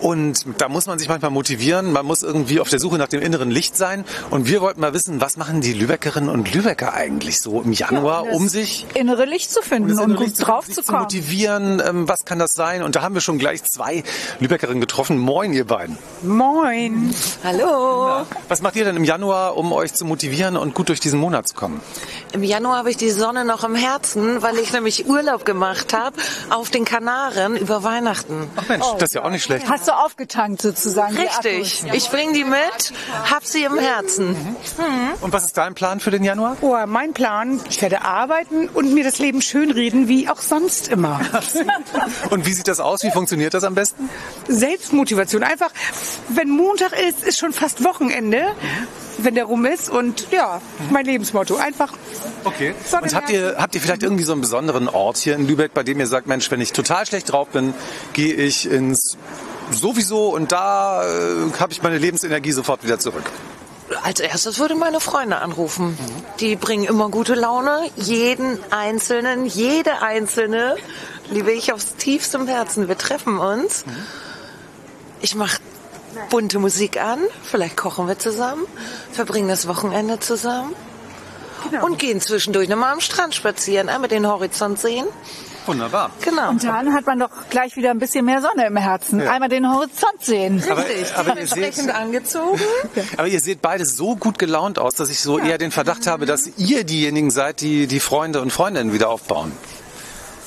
Und da muss man sich manchmal motivieren. Man muss irgendwie auf der Suche nach dem inneren Licht sein. Und wir wollten mal wissen, was machen die Lübeckerinnen und Lübecker eigentlich so im Januar, ja, um sich innere Licht zu finden und, gut Licht drauf zu, zu kommen. motivieren. Ähm, was kann das sein? Und da haben wir schon gleich zwei Lübeckerinnen getroffen. Moin, ihr beiden. Moin. Hallo. Na, was macht ihr denn im Januar, um euch zu motivieren und gut durch diesen Monat zu kommen? Im Januar habe ich die Sonne noch im Herzen, weil ich nämlich Urlaub gemacht habe auf den Kanaren über Weihnachten. Ach Mensch, oh, das ist ja auch nicht schlecht. Hast du aufgetankt sozusagen? Richtig. Ich bringe die mit, hab sie im Herzen. Mhm. Und was ist dein Plan für den Januar? Oh, mein Plan, ich werde arbeiten und mir das Leben schönreden, wie auch sonst immer. und wie sieht das aus? Wie funktioniert das am besten? Selbstmotivation. Einfach, wenn Montag ist, ist schon fast Wochenende wenn der rum ist. Und ja, mein Lebensmotto. Einfach. Okay. Und habt ihr, habt ihr vielleicht irgendwie so einen besonderen Ort hier in Lübeck, bei dem ihr sagt, Mensch, wenn ich total schlecht drauf bin, gehe ich ins sowieso und da äh, habe ich meine Lebensenergie sofort wieder zurück? Als erstes würde meine Freunde anrufen. Die bringen immer gute Laune. Jeden Einzelnen, jede Einzelne liebe ich aufs tiefste Herzen. Wir treffen uns. Ich mache bunte Musik an, vielleicht kochen wir zusammen, verbringen das Wochenende zusammen genau. und gehen zwischendurch nochmal am Strand spazieren, einmal den Horizont sehen. Wunderbar. Genau. Und dann hat man doch gleich wieder ein bisschen mehr Sonne im Herzen. Ja. Einmal den Horizont sehen. Richtig. Aber, aber entsprechend seht, angezogen. Aber ihr seht beide so gut gelaunt aus, dass ich so ja. eher den Verdacht habe, dass ihr diejenigen seid, die die Freunde und Freundinnen wieder aufbauen.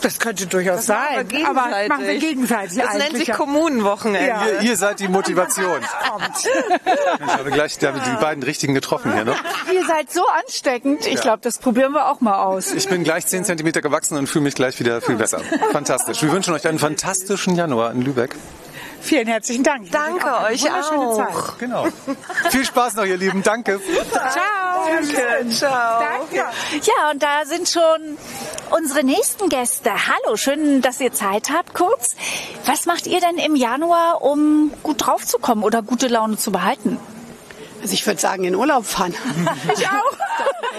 Das könnte durchaus das sein. Wir aber machen wir gegenseitig. Das nennt sich Kommunenwochenende. Ja. Ihr, ihr, seid die Motivation. ich habe gleich die beiden richtigen getroffen hier. Ne? Ihr seid so ansteckend. Ich glaube, das probieren wir auch mal aus. Ich bin gleich 10 cm gewachsen und fühle mich gleich wieder viel besser. Fantastisch. Wir wünschen euch einen fantastischen Januar in Lübeck. Vielen herzlichen Dank. Danke euch auch. Zeit. Genau. Viel Spaß noch, ihr Lieben. Danke. Ciao. Danke. Ciao. Danke. Ja, und da sind schon unsere nächsten Gäste. Hallo, schön, dass ihr Zeit habt kurz. Was macht ihr denn im Januar, um gut drauf zu kommen oder gute Laune zu behalten? Also ich würde sagen, in Urlaub fahren. ich auch.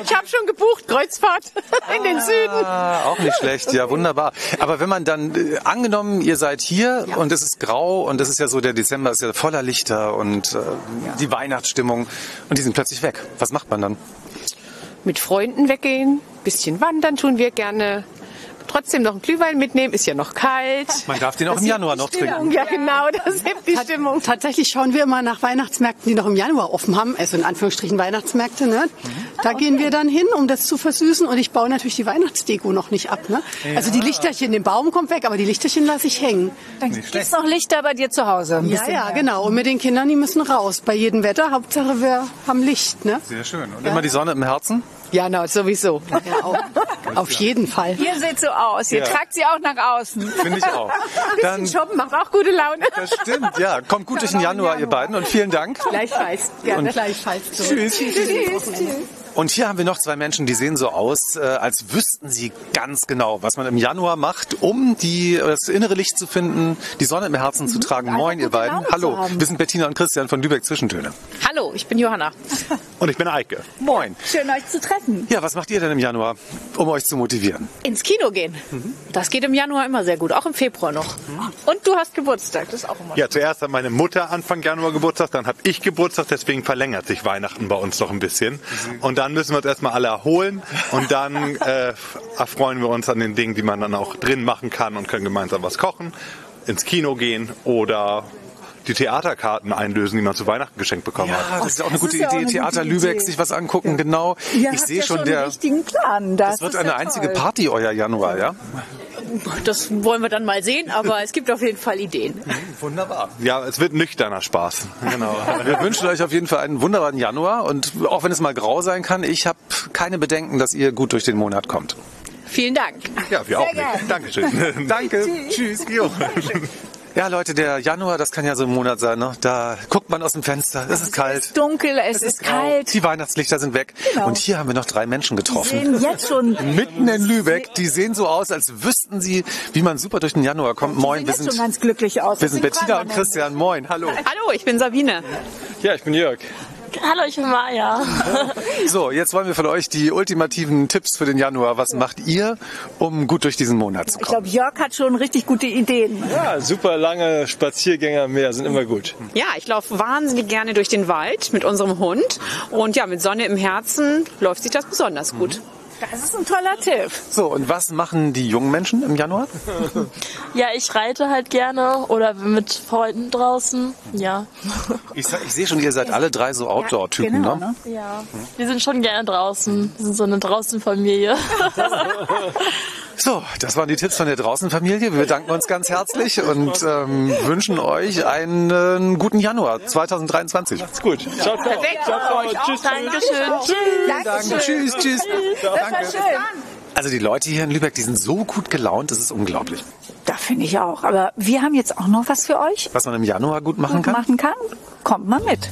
Ich habe schon gebucht, Kreuzfahrt in den Süden. Ah, auch nicht schlecht, ja wunderbar. Aber wenn man dann, äh, angenommen, ihr seid hier ja. und es ist grau und es ist ja so, der Dezember ist ja voller Lichter und äh, ja. die Weihnachtsstimmung und die sind plötzlich weg. Was macht man dann? Mit Freunden weggehen, bisschen wandern tun wir gerne, trotzdem noch einen Glühwein mitnehmen, ist ja noch kalt. Man darf den auch das im Januar noch trinken. Ja, genau, das hebt die Stimmung. Tatsächlich schauen wir immer nach Weihnachtsmärkten, die noch im Januar offen haben, also in Anführungsstrichen Weihnachtsmärkte. Ne? Mhm. Da okay. gehen wir dann hin, um das zu versüßen und ich baue natürlich die Weihnachtsdeko noch nicht ab. Ne? Ja. Also die Lichterchen, den Baum kommt weg, aber die Lichterchen lasse ich hängen. Dann gibt es noch Lichter bei dir zu Hause. Ja, ja, mehr. genau. Und mit den Kindern, die müssen raus. Bei jedem Wetter, Hauptsache wir haben Licht. Ne? Sehr schön. Und ja. immer die Sonne im Herzen? Ja, na, sowieso. Ja, auf, auf jeden Fall. Ihr seht so aus. Ihr ja. tragt sie auch nach außen. Finde ich auch. Dann shoppen macht auch gute Laune. Das stimmt, ja. Kommt gut durch den Januar, ihr beiden. Und vielen Dank. Gleichfalls. Gerne. Und Gleichfalls. So. Tschüss. Tschüss. Tschüss. Und hier haben wir noch zwei Menschen, die sehen so aus, äh, als wüssten sie ganz genau, was man im Januar macht, um die, das innere Licht zu finden, die Sonne im Herzen mhm. zu tragen. Moin, ihr beiden. Hallo, wir sind Bettina und Christian von Lübeck Zwischentöne. Hallo, ich bin Johanna. Und ich bin Eike. Moin. Schön, euch zu treffen. Ja, was macht ihr denn im Januar, um euch zu motivieren? Ins Kino gehen. gehen. Das geht im Januar immer sehr gut, auch im Februar noch. Und du hast Geburtstag, das ist auch immer Ja, zuerst hat meine Mutter Anfang Januar Geburtstag, dann habe ich Geburtstag, deswegen verlängert sich Weihnachten bei uns noch ein bisschen. Und dann müssen wir uns erstmal alle erholen und dann äh, erfreuen wir uns an den Dingen, die man dann auch drin machen kann und können gemeinsam was kochen, ins Kino gehen oder die Theaterkarten einlösen, die man zu Weihnachten geschenkt bekommen Ja, hat. das ist ja auch eine gute ja auch Idee. eine Theater gute Lübeck, Idee. sich was angucken, genau. Ihr ich sehe ja schon, der, richtigen Plan. Das, das wird eine ja einzige toll. Party, euer Januar, ja? Das wollen wir dann mal sehen, aber es gibt auf jeden Fall Ideen. Wunderbar. Ja, es wird nüchterner Spaß. Genau. Wir wünschen euch auf jeden Fall einen wunderbaren Januar und auch wenn es mal grau sein kann, ich habe keine Bedenken, dass ihr gut durch den Monat kommt. Vielen Dank. Ja, wir auch nicht. Dankeschön. Danke. Tschüss. Jo. Ja, Leute, der Januar, das kann ja so ein Monat sein, ne? Da guckt man aus dem Fenster, es ist kalt. Dunkel, es, ist grau, kalt. Die Weihnachtslichter sind weg. Genau. Und hier haben wir noch drei Menschen Die getroffen. sehen jetzt schon Mitten in Lübeck, die sehen so aus, als wüssten sie, wie man super durch den Januar kommt. Moin, wir jetzt schon sind, ganz glücklich aus. wir sind Bettina und Christian. Moin, hallo. Hallo, ich bin Sabine. Ja, ich bin Jörg. Hallo, ich bin Maja. So, jetzt wollen wir von euch die ultimativen Tipps für den Januar. Was macht ihr, um gut durch diesen Monat zu Ich kommen? glaube, Jörg hat schon richtig gute Ideen. Ja, super lange Spaziergänge am Meer sind immer gut. Ja, ich laufe wahnsinnig gerne durch den Wald mit unserem Hund. Und ja, mit Sonne im Herzen läuft sich das besonders gut. Das ist ein toller Tipp. So, und was machen die jungen Menschen im Januar? Ja, ich reite halt gerne oder bin mit Freunden draußen. Ja. Ich, ich sehe schon, ihr seid alle drei so Outdoor-Typen, genau, ne? Ja. Wir sind schon gerne draußen. Wir sind so eine Draußenfamilie. So, das waren die Tipps von der Draußenfamilie. Wir bedanken uns ganz herzlich und ähm, wünschen euch einen guten Januar 2023. Ist gut. Ciao, ciao. Perfekt. Ciao, ciao. Tschüss. Dankeschön. Tschüss. Danke, tschüss, tschüss. Danke. Also die Leute hier in Lübeck, die sind so gut gelaunt, das ist unglaublich. Da finde ich auch. Aber wir haben jetzt auch noch was für euch Was man im Januar gut machen kann. machen kann. Kommt mal mit.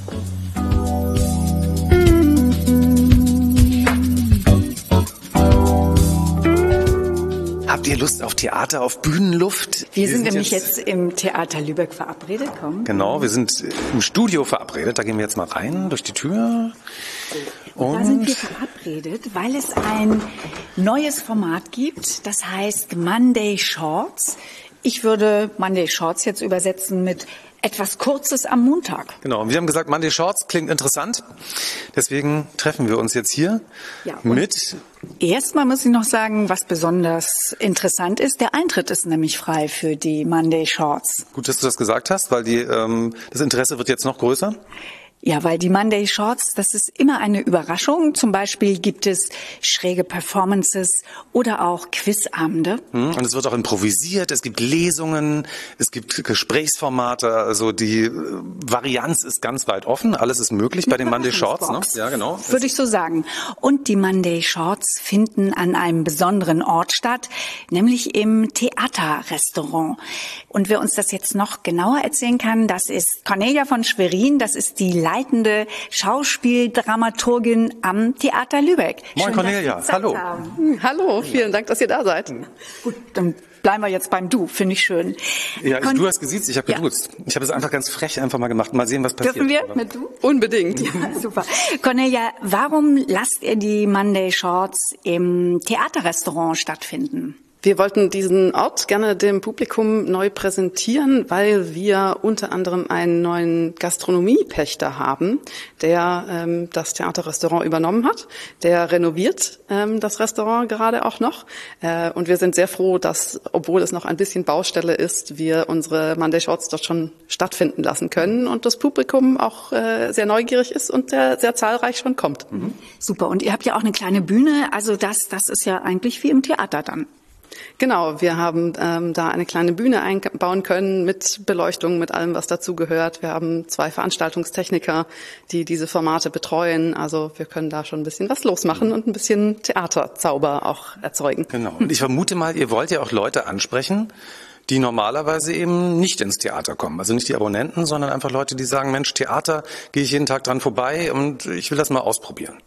Habt ihr Lust auf Theater, auf Bühnenluft? Wir sind nämlich jetzt im Theater Lübeck verabredet. Komm. Genau, wir sind im Studio verabredet. Da gehen wir jetzt mal rein durch die Tür. Da sind wir Und verabredet, weil es ein neues Format gibt. Das heißt Monday Shorts. Ich würde Monday Shorts jetzt übersetzen mit etwas Kurzes am Montag. genau, und wir haben gesagt, Monday Shorts klingt interessant. Deswegen treffen wir uns jetzt hier Ja, und- mit Erstmal muss ich noch sagen, was besonders interessant ist. Der Eintritt ist nämlich frei für die Monday Shorts. Gut, dass du das gesagt hast, weil die, ähm, das Interesse wird jetzt noch größer. Ja, weil die Monday Shorts, das ist immer eine Überraschung. Zum Beispiel gibt es schräge Performances oder auch Quizabende. Hm, Und es wird auch improvisiert, es gibt Lesungen, es gibt Gesprächsformate, also die äh, Varianz ist ganz weit offen, alles ist möglich bei den Monday Shorts. Ne? Ja, genau. Würde ich so sagen. Und die Monday Shorts finden an einem besonderen Ort statt, nämlich im Theaterrestaurant. Und wer uns das jetzt noch genauer erzählen kann, das ist Cornelia von Schwerin, das ist die leitende Schauspieldramaturgin am Theater Lübeck. Moin, Schön, Cornelia. Hallo. haben. Hm, Hallo, vielen Dank, dass ihr da seid. Gut, dann bleiben wir jetzt beim Du, finde ich schön. Ja, ich, du hast gesiezt, ich habe Ja. geduzt. Ich habe es einfach ganz frech einfach mal gemacht. Mal sehen, was passiert. Dürfen wir mit Du? Unbedingt. Ja, super. Cornelia, warum lasst ihr die Monday Shorts im Theaterrestaurant stattfinden? Wir wollten diesen Ort gerne dem Publikum neu präsentieren, weil wir unter anderem einen neuen Gastronomiepächter haben, der ähm, das Theaterrestaurant übernommen hat. Der renoviert ähm, das Restaurant gerade auch noch. Äh, und wir sind sehr froh, dass, obwohl es noch ein bisschen Baustelle ist, wir unsere Monday Shorts dort schon stattfinden lassen können und das Publikum auch äh, sehr neugierig ist und sehr, sehr zahlreich schon kommt. Super. Und ihr habt ja auch eine kleine Bühne. Also das, das ist ja eigentlich wie im Theater dann. Genau, wir haben ähm, da eine kleine Bühne einbauen können mit Beleuchtung, mit allem, was dazugehört. Wir haben zwei Veranstaltungstechniker, die diese Formate betreuen. Also wir können da schon ein bisschen was losmachen und ein bisschen Theaterzauber auch erzeugen. Genau. Und ich vermute mal, ihr wollt ja auch Leute ansprechen, die normalerweise eben nicht ins Theater kommen. Also nicht die Abonnenten, sondern einfach Leute, die sagen, Mensch, Theater, gehe ich jeden Tag dran vorbei und ich will das mal ausprobieren.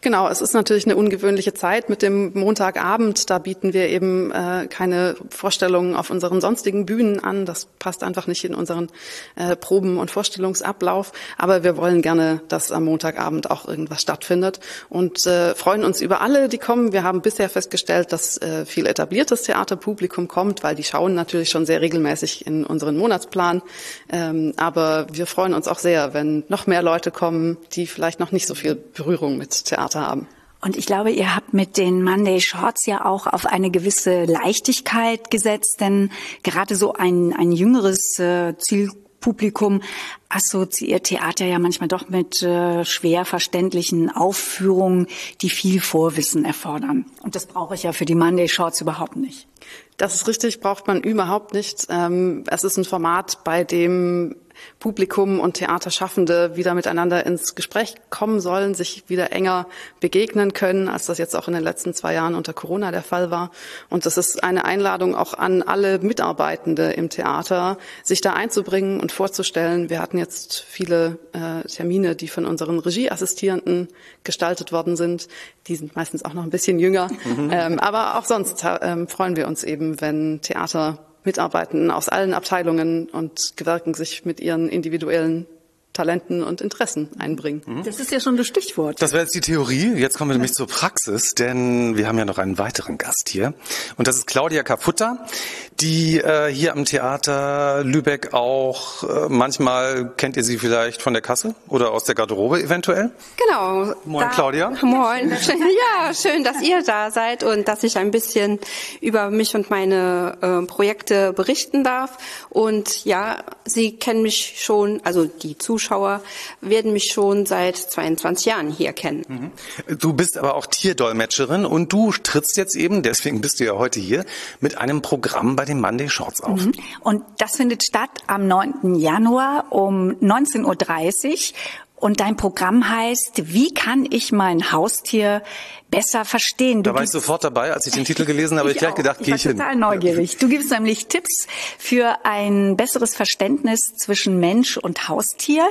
Genau, es ist natürlich eine ungewöhnliche Zeit mit dem Montagabend. Da bieten wir eben äh, keine Vorstellungen auf unseren sonstigen Bühnen an. Das passt einfach nicht in unseren äh, Proben- und Vorstellungsablauf. Aber wir wollen gerne, dass am Montagabend auch irgendwas stattfindet und äh, freuen uns über alle, die kommen. Wir haben bisher festgestellt, dass äh, viel etabliertes Theaterpublikum kommt, weil die schauen natürlich schon sehr regelmäßig in unseren Monatsplan. Ähm, aber wir freuen uns auch sehr, wenn noch mehr Leute kommen, die vielleicht noch nicht so viel Berührung mit Theater haben. Und ich glaube, ihr habt mit den Monday Shorts ja auch auf eine gewisse Leichtigkeit gesetzt, denn gerade so ein, ein jüngeres äh, Zielpublikum assoziiert Theater ja manchmal doch mit äh, schwer verständlichen Aufführungen, die viel Vorwissen erfordern. Und das brauche ich ja für die Monday Shorts überhaupt nicht. Das ist richtig, braucht man überhaupt nicht. Ähm, es ist ein Format, bei dem Publikum und Theaterschaffende wieder miteinander ins Gespräch kommen sollen, sich wieder enger begegnen können, als das jetzt auch in den letzten zwei Jahren unter Corona der Fall war. Und das ist eine Einladung auch an alle Mitarbeitende im Theater, sich da einzubringen und vorzustellen. Wir hatten jetzt viele äh, Termine, die von unseren Regieassistierenden gestaltet worden sind. Die sind meistens auch noch ein bisschen jünger. Mhm. Ähm, aber auch sonst äh, freuen wir uns eben, wenn Theater Mitarbeitenden aus allen Abteilungen und Gewerken sich mit ihren individuellen Talenten und Interessen einbringen. Mhm. Das ist ja schon das Stichwort. Das wäre jetzt die Theorie. Jetzt kommen wir nämlich zur Praxis, denn wir haben ja noch einen weiteren Gast hier. Und das ist Claudia Kaputta, die äh, hier am Theater Lübeck auch, äh, manchmal kennt ihr sie vielleicht von der Kasse oder aus der Garderobe eventuell? Genau. Moin, da, Claudia. Moin. Ja, schön, dass ihr da seid und dass ich ein bisschen über mich und meine äh, Projekte berichten darf. Und ja, Sie kennen mich schon, also die Zuschauer werden mich schon seit 22 Jahren hier kennen. Mhm. Du bist aber auch Tierdolmetscherin und du trittst jetzt eben, deswegen bist du ja heute hier, mit einem Programm bei den Monday Shorts auf. Mhm. Und das findet statt am 9. Januar um 19.30 Uhr. Und dein Programm heißt, wie kann ich mein Haustier besser verstehen? Du da war ich sofort dabei, als ich den Titel gelesen habe, ich, ich gleich gedacht, gehe ich hin. total neugierig. Du gibst nämlich Tipps für ein besseres Verständnis zwischen Mensch und Haustier.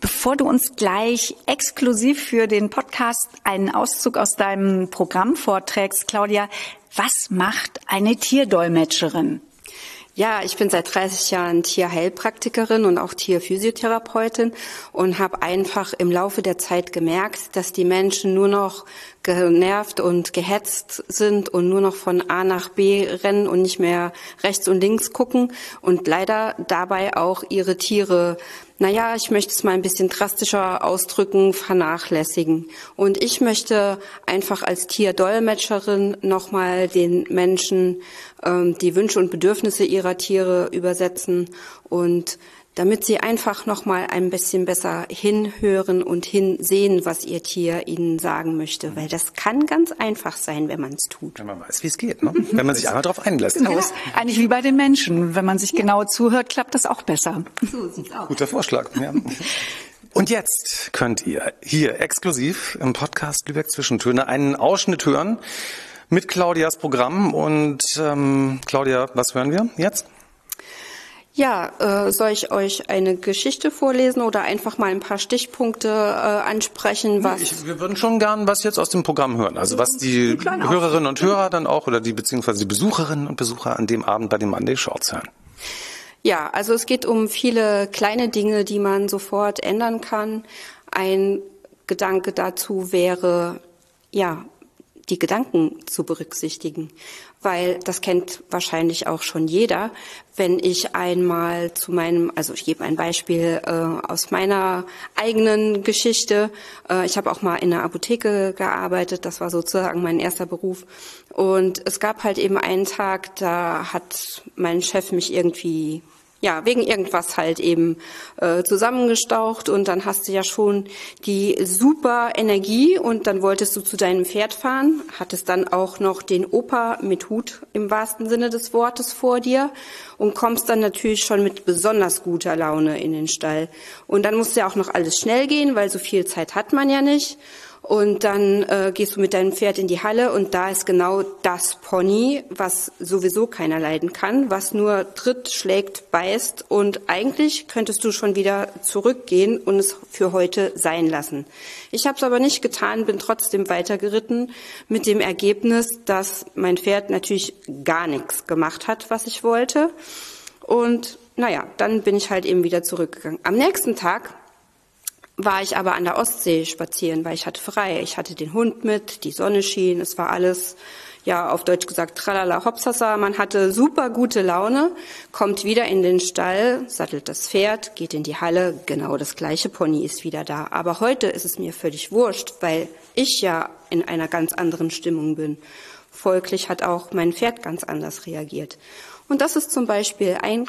Bevor du uns gleich exklusiv für den Podcast einen Auszug aus deinem Programm vorträgst, Claudia, was macht eine Tierdolmetscherin? Ja, ich bin seit 30 Jahren Tierheilpraktikerin und auch Tierphysiotherapeutin und habe einfach im Laufe der Zeit gemerkt, dass die Menschen nur noch genervt und gehetzt sind und nur noch von A nach B rennen und nicht mehr rechts und links gucken und leider dabei auch ihre Tiere naja, ich möchte es mal ein bisschen drastischer ausdrücken, vernachlässigen. Und ich möchte einfach als Tierdolmetscherin nochmal den Menschen ähm, die Wünsche und Bedürfnisse ihrer Tiere übersetzen und damit sie einfach noch mal ein bisschen besser hinhören und hinsehen, was ihr Tier ihnen sagen möchte, weil das kann ganz einfach sein, wenn man es tut. Wenn man weiß, wie es geht, ne? wenn man sich einmal darauf einlässt. Genau, ist eigentlich wie bei den Menschen. Wenn man sich ja. genau zuhört, klappt das auch besser. So sieht's aus. Guter Vorschlag. Ja. Und jetzt könnt ihr hier exklusiv im Podcast Lübeck Zwischentöne einen Ausschnitt hören mit Claudias Programm. Und ähm, Claudia, was hören wir jetzt? Ja, äh, soll ich euch eine Geschichte vorlesen oder einfach mal ein paar Stichpunkte äh, ansprechen? Was ich, wir würden schon gern was jetzt aus dem Programm hören. Also was die Hörerinnen und Hörer dann auch oder die beziehungsweise die Besucherinnen und Besucher an dem Abend bei den Monday Shorts hören. Ja, also es geht um viele kleine Dinge, die man sofort ändern kann. Ein Gedanke dazu wäre, ja, die Gedanken zu berücksichtigen weil das kennt wahrscheinlich auch schon jeder. Wenn ich einmal zu meinem, also ich gebe ein Beispiel äh, aus meiner eigenen Geschichte. Äh, ich habe auch mal in einer Apotheke gearbeitet, das war sozusagen mein erster Beruf. Und es gab halt eben einen Tag, da hat mein Chef mich irgendwie ja, wegen irgendwas halt eben äh, zusammengestaucht und dann hast du ja schon die super Energie und dann wolltest du zu deinem Pferd fahren, hattest dann auch noch den Opa mit Hut im wahrsten Sinne des Wortes vor dir und kommst dann natürlich schon mit besonders guter Laune in den Stall. Und dann muss ja auch noch alles schnell gehen, weil so viel Zeit hat man ja nicht. Und dann äh, gehst du mit deinem Pferd in die Halle und da ist genau das Pony, was sowieso keiner leiden kann, was nur tritt, schlägt, beißt und eigentlich könntest du schon wieder zurückgehen und es für heute sein lassen. Ich habe es aber nicht getan, bin trotzdem weitergeritten mit dem Ergebnis, dass mein Pferd natürlich gar nichts gemacht hat, was ich wollte. Und naja, dann bin ich halt eben wieder zurückgegangen. Am nächsten Tag war ich aber an der Ostsee spazieren, weil ich hatte frei. Ich hatte den Hund mit, die Sonne schien, es war alles, ja, auf Deutsch gesagt, tralala hopsasa. Man hatte super gute Laune, kommt wieder in den Stall, sattelt das Pferd, geht in die Halle, genau das gleiche Pony ist wieder da. Aber heute ist es mir völlig wurscht, weil ich ja in einer ganz anderen Stimmung bin. Folglich hat auch mein Pferd ganz anders reagiert. Und das ist zum Beispiel ein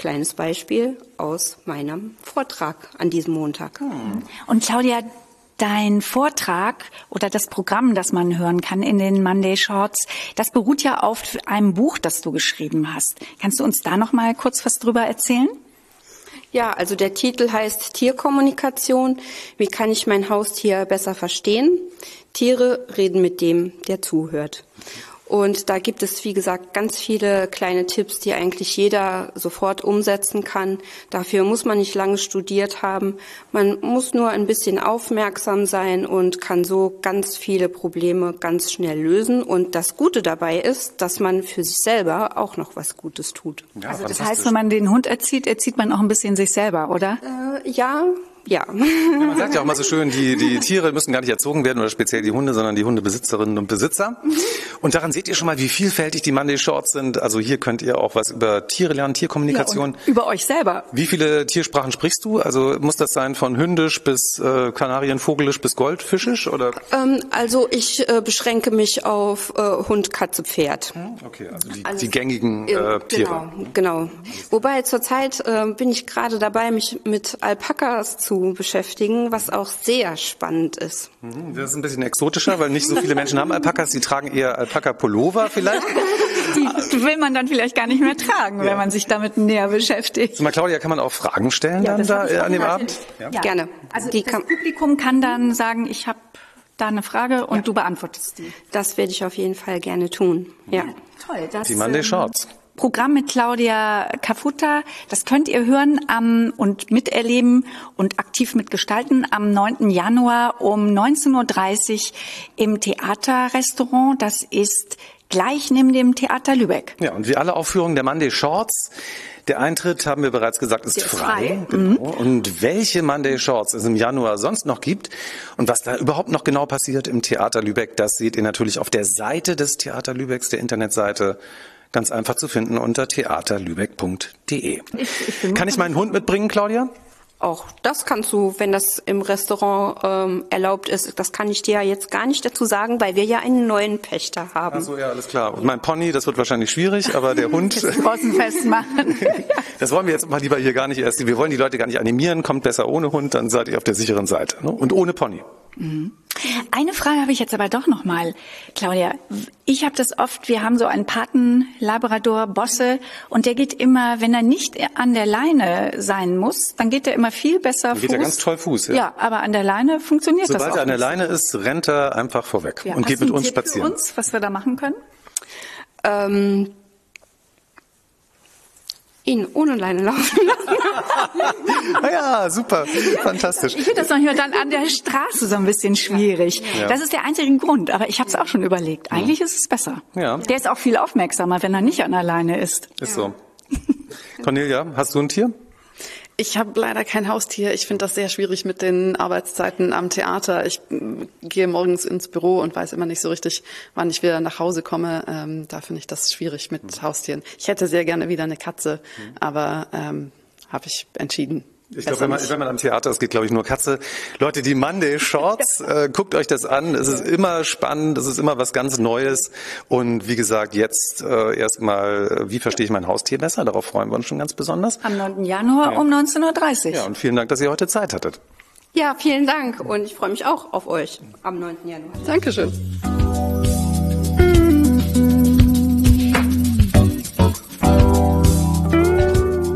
kleines Beispiel aus meinem Vortrag an diesem Montag. Und Claudia, dein Vortrag oder das Programm, das man hören kann in den Monday Shorts, das beruht ja auf einem Buch, das du geschrieben hast. Kannst du uns da noch mal kurz was drüber erzählen? Ja, also der Titel heißt Tierkommunikation. Wie kann ich mein Haustier besser verstehen? Tiere reden mit dem, der zuhört. Und da gibt es, wie gesagt, ganz viele kleine Tipps, die eigentlich jeder sofort umsetzen kann. Dafür muss man nicht lange studiert haben. Man muss nur ein bisschen aufmerksam sein und kann so ganz viele Probleme ganz schnell lösen. Und das Gute dabei ist, dass man für sich selber auch noch was Gutes tut. Ja, also das heißt, wenn man den Hund erzieht, erzieht man auch ein bisschen sich selber, oder? Äh, ja, ja. Ja, man sagt ja auch mal so schön, die, die Tiere müssen gar nicht erzogen werden oder speziell die Hunde, sondern die Hundebesitzerinnen und Besitzer. Und daran seht ihr schon mal, wie vielfältig die Monday Shorts sind. Also hier könnt ihr auch was über Tiere lernen, Tierkommunikation. Ja, über euch selber. Wie viele Tiersprachen sprichst du? Also muss das sein von Hündisch bis äh, Kanarienvogelisch bis Goldfischisch oder? Ähm, also ich äh, beschränke mich auf äh, Hund, Katze, Pferd. Okay, also die, also, die gängigen äh, Tiere. Genau, genau. Wobei zurzeit äh, bin ich gerade dabei, mich mit Alpakas zu beschäftigen, was auch sehr spannend ist. Mhm, das ist ein bisschen exotischer, weil nicht so viele Menschen haben Alpakas. Die tragen eher Alpaka-Pullover vielleicht. Die will man dann vielleicht gar nicht mehr tragen, ja. wenn man sich damit näher beschäftigt. Sag mal, Claudia, kann man auch Fragen stellen ja, dann da an dem Abend? Ja. Gerne. Also die das Publikum kann dann sagen, ich habe da eine Frage und du beantwortest die. Das werde ich auf jeden Fall gerne tun. Ja. Toll. Das, die Monday Shorts. Ähm, Programm mit Claudia Cafuta. Das könnt ihr hören am, und miterleben und aktiv mitgestalten am 9. Januar um 19.30 Uhr im Theaterrestaurant. Das ist gleich neben dem Theater Lübeck. Ja, und wie alle Aufführungen der Monday Shorts der Eintritt, haben wir bereits gesagt, ist, ist frei. frei. Genau. Mhm. Und welche Monday Shorts es im Januar sonst noch gibt und was da überhaupt noch genau passiert im Theater Lübeck, das seht ihr natürlich auf der Seite des Theater Lübecks, der Internetseite Ganz einfach zu finden unter theaterlübeck.de. Kann ich meinen Hund mitbringen, Claudia? Auch das kannst du, wenn das im Restaurant ähm, erlaubt ist. Das kann ich dir ja jetzt gar nicht dazu sagen, weil wir ja einen neuen Pächter haben. Ach so, ja, alles klar. Und mein Pony, das wird wahrscheinlich schwierig, aber der Hund. Das machen. das wollen wir jetzt mal lieber hier gar nicht erst. Wir wollen die Leute gar nicht animieren. Kommt besser ohne Hund, dann seid ihr auf der sicheren Seite. Ne? Und ohne Pony. Mhm. Eine Frage habe ich jetzt aber doch noch mal, Claudia. Ich habe das oft. Wir haben so einen Paten Labrador Bosse und der geht immer, wenn er nicht an der Leine sein muss, dann geht er immer viel besser dann Fuß. Geht er ganz toll Fuß. Ja, ja aber an der Leine funktioniert Sobald das auch er an der. Leine ist, rennt er einfach vorweg Ja. und geht mit uns Tipp spazieren. Für uns, was wir da machen können? Ähm, ihn ohne Leine laufen lassen. Ah ja, super, fantastisch. Ich finde das manchmal dann an der Straße so ein bisschen schwierig. Ja. Das ist der einzige Grund, aber ich habe es auch schon überlegt. Eigentlich ist es besser. Ja. Der ist auch viel aufmerksamer, wenn er nicht an der Leine ist. Ist so. Cornelia, hast du ein Tier? Ich habe leider kein Haustier. Ich finde das sehr schwierig mit den Arbeitszeiten am Theater. Ich mm, gehe morgens ins Büro und weiß immer nicht so richtig, wann ich wieder nach Hause komme. Ähm, da finde ich das schwierig mit Haustieren. Ich hätte sehr gerne wieder eine Katze, aber ähm, habe ich entschieden. Ich glaube, wenn man, wenn man am Theater ist, geht, glaube ich, nur Katze. Leute, die Monday Shorts, äh, guckt euch das an. Es ist immer spannend, es ist immer was ganz Neues. Und wie gesagt, jetzt äh, erstmal, wie verstehe ich mein Haustier besser? Darauf freuen wir uns schon ganz besonders. Am 9. Januar Ja. um 19.30 Uhr. Ja, und vielen Dank, dass ihr heute Zeit hattet. Ja, vielen Dank und ich freue mich auch auf euch am 9. Januar. Dankeschön.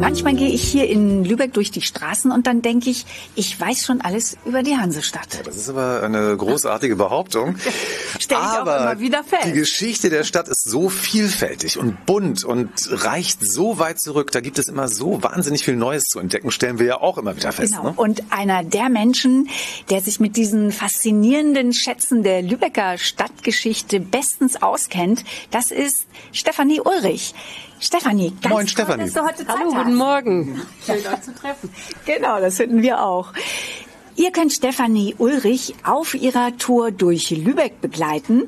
Manchmal gehe ich hier in Lübeck durch die Straßen und dann denke ich, ich weiß schon alles über die Hansestadt. Das ist aber eine großartige Behauptung. Stell ich auch aber immer wieder fest. die Geschichte der Stadt ist so vielfältig und bunt und reicht so weit zurück. Da gibt es immer so wahnsinnig viel Neues zu entdecken, stellen wir ja auch immer wieder fest. Genau. Ne? Und einer der Menschen, der sich mit diesen faszinierenden Schätzen der Lübecker Stadtgeschichte bestens auskennt, das ist Stefanie Ulrich. Stefanie, ganz Moin, toll, Stefanie. dass du heute Zeit Hallo, hast. guten Morgen. Schön, euch zu treffen. Genau, das finden wir auch. Ihr könnt Stefanie Ulrich auf ihrer Tour durch Lübeck begleiten,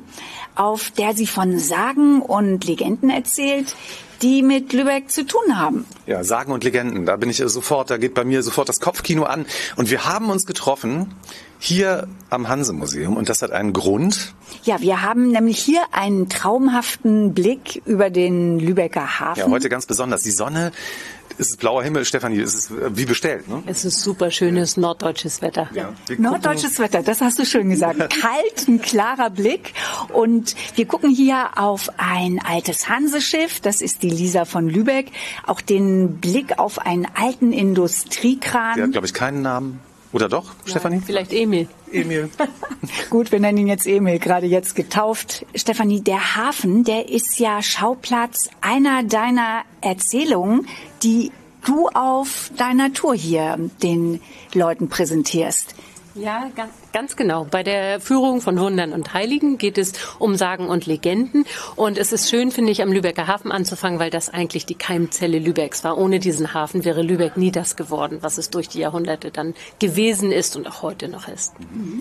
auf der sie von Sagen und Legenden erzählt, die mit Lübeck zu tun haben. Ja, Sagen und Legenden, da bin ich sofort, da geht bei mir sofort das Kopfkino an. Und wir haben uns getroffen hier am Hanse-Museum und das hat einen Grund. Ja, wir haben nämlich hier einen traumhaften Blick über den Lübecker Hafen. Ja, heute ganz besonders. Die Sonne, es ist blauer Himmel, Stefanie, es ist äh, wie bestellt. Ne? Es ist super schönes norddeutsches Wetter. Ja. Norddeutsches Wetter, das hast du schön gesagt. Kalt, ein klarer Blick. Und wir gucken hier auf ein altes Hanseschiff, das ist die Lisa von Lübeck. Auch den Blick auf einen alten Der hat, Industriekran. glaube ich, keinen Namen. Oder doch, Stefanie? Vielleicht Emil. Emil. Gut, wir nennen ihn jetzt Emil, gerade jetzt getauft. Stefanie, der Hafen, der ist ja Schauplatz einer deiner Erzählungen, die du auf deiner Tour hier den Leuten präsentierst. Ja, ganz, ganz genau. Bei der Führung von Wundern und Heiligen geht es um Sagen und Legenden. Und es ist schön, finde ich, am Lübecker Hafen anzufangen, weil das eigentlich die Keimzelle Lübecks war. Ohne diesen Hafen wäre Lübeck nie das geworden, was es durch die Jahrhunderte dann gewesen ist und auch heute noch ist.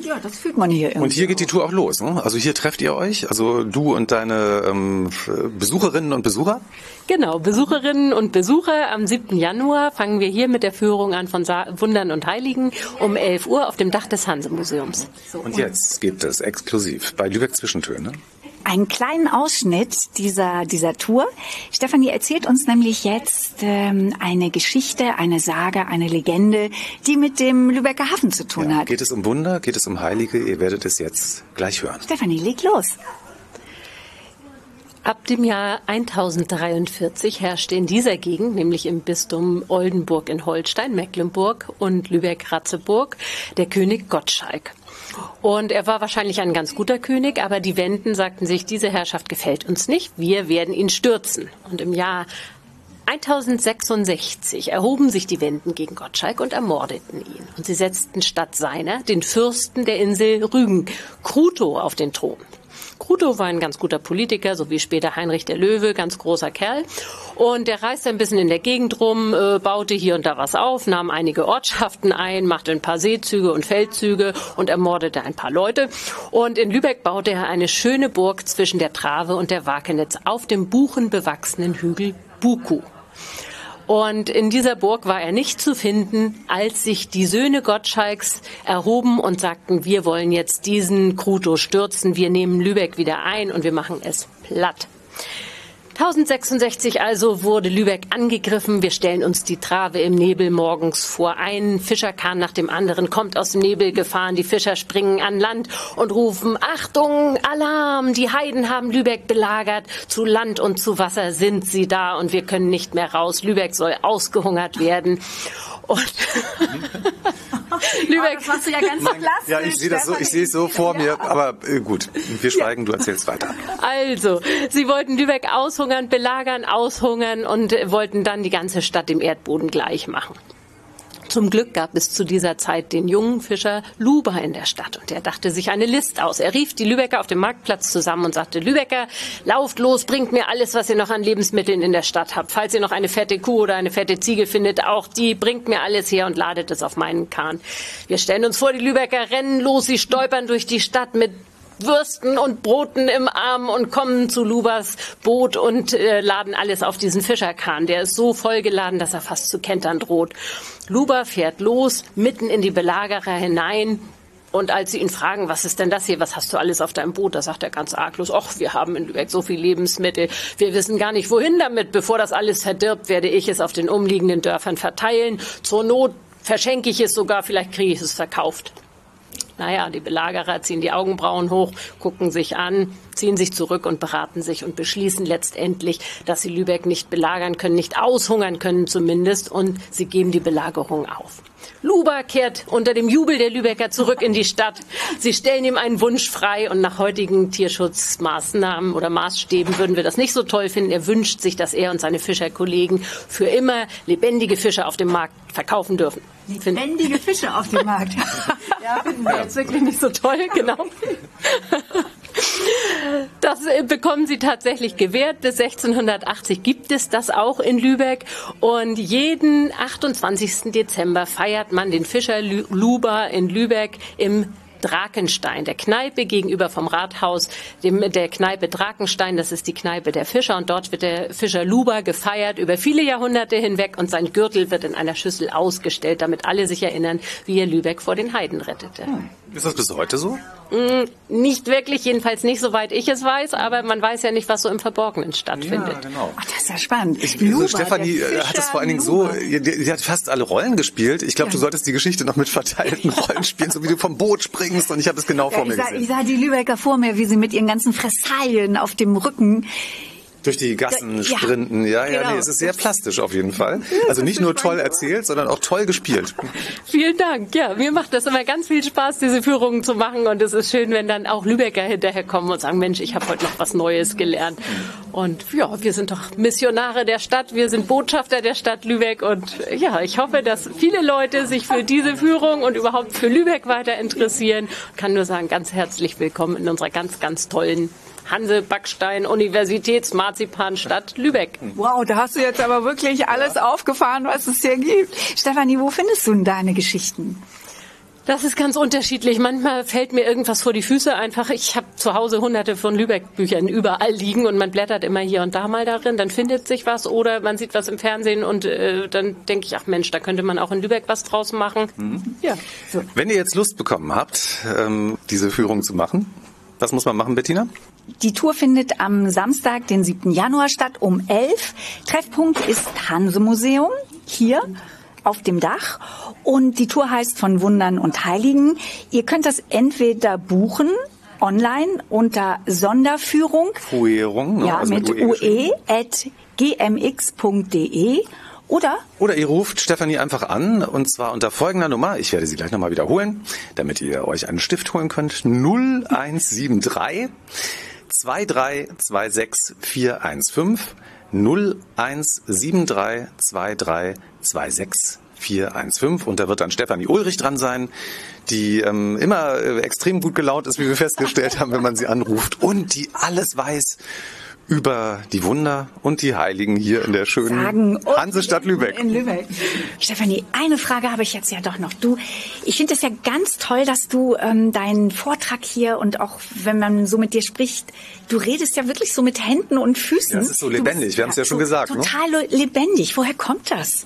Ja, das fühlt man hier irgendwie. Und hier geht die Tour auch los. Ne? Also hier trefft ihr euch, also du und deine ähm, Besucherinnen und Besucher. Genau, Besucherinnen und Besucher. Am 7. Januar fangen wir hier mit der Führung an von Sa Wundern und Heiligen um 11 Uhr auf dem Dach des Hanse-Museums. Und jetzt gibt es exklusiv bei Lübeck Zwischentöne. einen kleinen Ausschnitt dieser, dieser Tour. Stefanie erzählt uns nämlich jetzt ähm, eine Geschichte, eine Sage, eine Legende, die mit dem Lübecker Hafen zu tun hat. Geht es um Wunder, geht es um Heilige? Ihr werdet es jetzt gleich hören. Stefanie, leg los. Ab dem Jahr 1043 herrschte in dieser Gegend, nämlich im Bistum Oldenburg in Holstein, Mecklenburg und Lübeck-Ratzeburg, der König Gottschalk. Und er war wahrscheinlich ein ganz guter König, aber die Wenden sagten sich, diese Herrschaft gefällt uns nicht, wir werden ihn stürzen. Und im Jahr 1066 erhoben sich die Wenden gegen Gottschalk und ermordeten ihn. Und sie setzten statt seiner den Fürsten der Insel Rügen, Kruto, auf den Thron. Kruto war ein ganz guter Politiker, so wie später Heinrich der Löwe, ganz großer Kerl. Und der reiste ein bisschen in der Gegend rum, äh, baute hier und da was auf, nahm einige Ortschaften ein, machte ein paar Seezüge und Feldzüge und ermordete ein paar Leute. Und in Lübeck baute er eine schöne Burg zwischen der Trave und der Wakenitz auf dem buchenbewachsenen Hügel Buku. Und in dieser Burg war er nicht zu finden, als sich die Söhne Gottschalks erhoben und sagten, wir wollen jetzt diesen Kruto stürzen, wir nehmen Lübeck wieder ein und wir machen es platt. 1066 also wurde Lübeck angegriffen. Wir stellen uns die Trave im Nebel morgens vor. Ein Fischerkahn nach dem anderen kommt aus dem Nebel gefahren. Die Fischer springen an Land und rufen, Achtung, Alarm, die Heiden haben Lübeck belagert. Zu Land und zu Wasser sind sie da und wir können nicht mehr raus. Lübeck soll ausgehungert werden. Und Lübeck. das machst du ja ganz so plastisch. Ja, ich sehe das so, ich sehe es so vor mir, aber äh, gut, wir schweigen, du erzählst weiter. Also, sie wollten Lübeck aushungern, belagern, aushungern und wollten dann die ganze Stadt dem Erdboden gleich machen. Zum Glück gab es zu dieser Zeit den jungen Fischer Luber in der Stadt und der dachte sich eine List aus. Er rief die Lübecker auf dem Marktplatz zusammen und sagte, Lübecker, lauft los, bringt mir alles, was ihr noch an Lebensmitteln in der Stadt habt. Falls ihr noch eine fette Kuh oder eine fette Ziege findet, auch die, bringt mir alles her und ladet es auf meinen Kahn. Wir stellen uns vor, die Lübecker rennen los, sie stolpern durch die Stadt mit Würsten und Broten im Arm und kommen zu Lubas Boot und äh, laden alles auf diesen Fischerkahn. Der ist so vollgeladen, dass er fast zu kentern droht. Luba fährt los, mitten in die Belagerer hinein. Und als sie ihn fragen, was ist denn das hier, was hast du alles auf deinem Boot, da sagt er ganz arglos, ach, wir haben in Lübeck so viel Lebensmittel, wir wissen gar nicht, wohin damit. Bevor das alles verdirbt, werde ich es auf den umliegenden Dörfern verteilen. Zur Not verschenke ich es sogar, vielleicht kriege ich es verkauft. Naja, die Belagerer ziehen die Augenbrauen hoch, gucken sich an, ziehen sich zurück und beraten sich und beschließen letztendlich, dass sie Lübeck nicht belagern können, nicht aushungern können zumindest und sie geben die Belagerung auf. Luba kehrt unter dem Jubel der Lübecker zurück in die Stadt. Sie stellen ihm einen Wunsch frei und nach heutigen Tierschutzmaßnahmen oder Maßstäben würden wir das nicht so toll finden. Er wünscht sich, dass er und seine Fischerkollegen für immer lebendige Fische auf dem Markt verkaufen dürfen. Lebendige Fische auf dem Markt. ja, finden wir jetzt wirklich nicht so toll, genau. Das äh, bekommen sie tatsächlich gewährt. Bis 1680 gibt es das auch in Lübeck. Und jeden 28. Dezember feiert man den Fischer Luba in Lübeck im Drakenstein, der Kneipe gegenüber vom Rathaus, dem, der Kneipe Drakenstein, das ist die Kneipe der Fischer und dort wird der Fischer Luba gefeiert über viele Jahrhunderte hinweg und sein Gürtel wird in einer Schüssel ausgestellt, damit alle sich erinnern, wie er Lübeck vor den Heiden rettete. Ist das bis heute so? Mm, Nicht wirklich, jedenfalls nicht, soweit ich es weiß, aber man weiß ja nicht, was so im Verborgenen stattfindet. Ja, genau. Ach, das ist ja spannend. Ich, Luba, also Stefanie äh, hat es Fischer vor allen Dingen so, die, die hat fast alle Rollen gespielt. Ich glaube, Ja. du solltest die Geschichte noch mit verteilten Rollen spielen, so wie du vom Boot springst und ich habe es genau Ja, vor ich, mir sah, ich gesehen. sah die Lübecker vor mir, wie sie mit ihren ganzen Fressalien auf dem Rücken Durch die Gassen Ja, sprinten. Ja, ja, genau. nee, es ist sehr plastisch auf jeden Fall. Also nicht nur toll erzählt, sondern auch toll gespielt. Vielen Dank. Ja, mir macht das immer ganz viel Spaß, diese Führungen zu machen. Und es ist schön, wenn dann auch Lübecker hinterherkommen und sagen, Mensch, ich habe heute noch was Neues gelernt. Und ja, wir sind doch Missionare der Stadt, wir sind Botschafter der Stadt Lübeck. Und ja, ich hoffe, dass viele Leute sich für diese Führung und überhaupt für Lübeck weiter interessieren. Ich kann nur sagen, ganz herzlich willkommen in unserer ganz, ganz tollen Hanse Backstein Universitätsmarzipanstadt Lübeck. Wow, da hast du jetzt aber wirklich alles aufgefahren, was es hier gibt. Stefanie, wo findest du denn deine Geschichten? Das ist ganz unterschiedlich. Manchmal fällt mir irgendwas vor die Füße einfach. Ich habe zu Hause hunderte von Lübeck-Büchern überall liegen und man blättert immer hier und da mal darin. Dann findet sich was oder man sieht was im Fernsehen und äh, dann denke ich, ach Mensch, da könnte man auch in Lübeck was draus machen. Ja. Wenn ihr jetzt Lust bekommen habt, ähm, diese Führung zu machen, was muss man machen, Bettina? Die Tour findet am Samstag, den 7. Januar statt um 11. Treffpunkt ist Hanse Museum hier auf dem Dach und die Tour heißt von Wundern und Heiligen. Ihr könnt das entweder buchen online unter Sonderführung Fuerung, ne? ja, Also mit UE geschrieben. ue at gmx.de oder Oder ihr ruft Stefanie einfach an und zwar unter folgender Nummer. Ich werde sie gleich nochmal wiederholen, damit ihr euch einen Stift holen könnt. 0173 2326 415 0173 2326 415 und da wird dann Stefanie Ulrich dran sein, die ähm, immer äh, extrem gut gelaunt ist, wie wir festgestellt haben, wenn man sie anruft und die alles weiß über die Wunder und die Heiligen hier in der schönen und Hansestadt Lübeck. In Lübeck. Stefanie, eine Frage habe ich jetzt ja doch noch. Du, ich finde es ja ganz toll, dass du ähm, deinen Vortrag hier und auch wenn man so mit dir spricht, du redest ja wirklich so mit Händen und Füßen. Ja, es ist so lebendig. bist Wir haben es ja schon gesagt, ne? Total lebendig. Woher kommt das?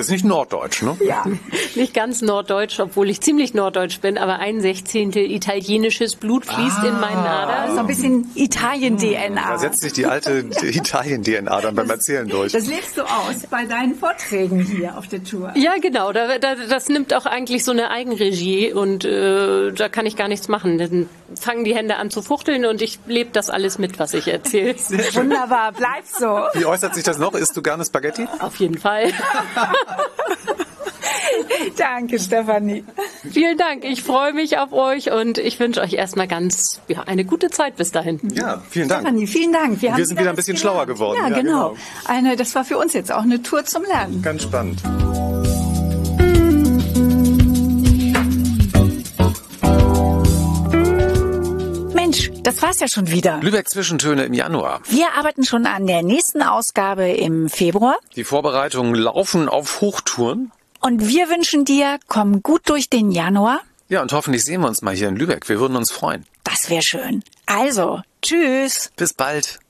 Das ist nicht Norddeutsch, ne? Ja. Nicht ganz norddeutsch, obwohl ich ziemlich norddeutsch bin, aber ein Sechzehntel italienisches Blut fließt in meinen Adern. So ein bisschen Italien-DNA. Da setzt sich die alte Italien-DNA dann beim Erzählen durch. Das lebst du aus bei deinen Vorträgen hier auf der Tour. Ja, genau. Da, da, das nimmt auch eigentlich so eine Eigenregie und äh, da kann ich gar nichts machen. Dann fangen die Hände an zu fuchteln und ich lebe das alles mit, was ich erzähle. Wunderbar, bleib so. Wie äußert sich das noch? Isst du gerne Spaghetti? Auf jeden Fall. Danke, Stefanie. Vielen Dank. Ich freue mich auf euch und ich wünsche euch erstmal ganz ja, eine gute Zeit bis dahin. Ja, vielen Dank. Stefanie, vielen Dank. Wir haben sind wieder ein bisschen schlauer geworden. Ja, Ja, genau. genau. Eine, das war für uns jetzt auch eine Tour zum Lernen. Ganz spannend. Mensch, das war's ja schon wieder. Lübeck Zwischentöne im Januar. Wir arbeiten schon an der nächsten Ausgabe im Februar. Die Vorbereitungen laufen auf Hochtouren. Und wir wünschen dir, komm gut durch den Januar. Ja, und hoffentlich sehen wir uns mal hier in Lübeck. Wir würden uns freuen. Das wäre schön. Also, tschüss. Bis bald.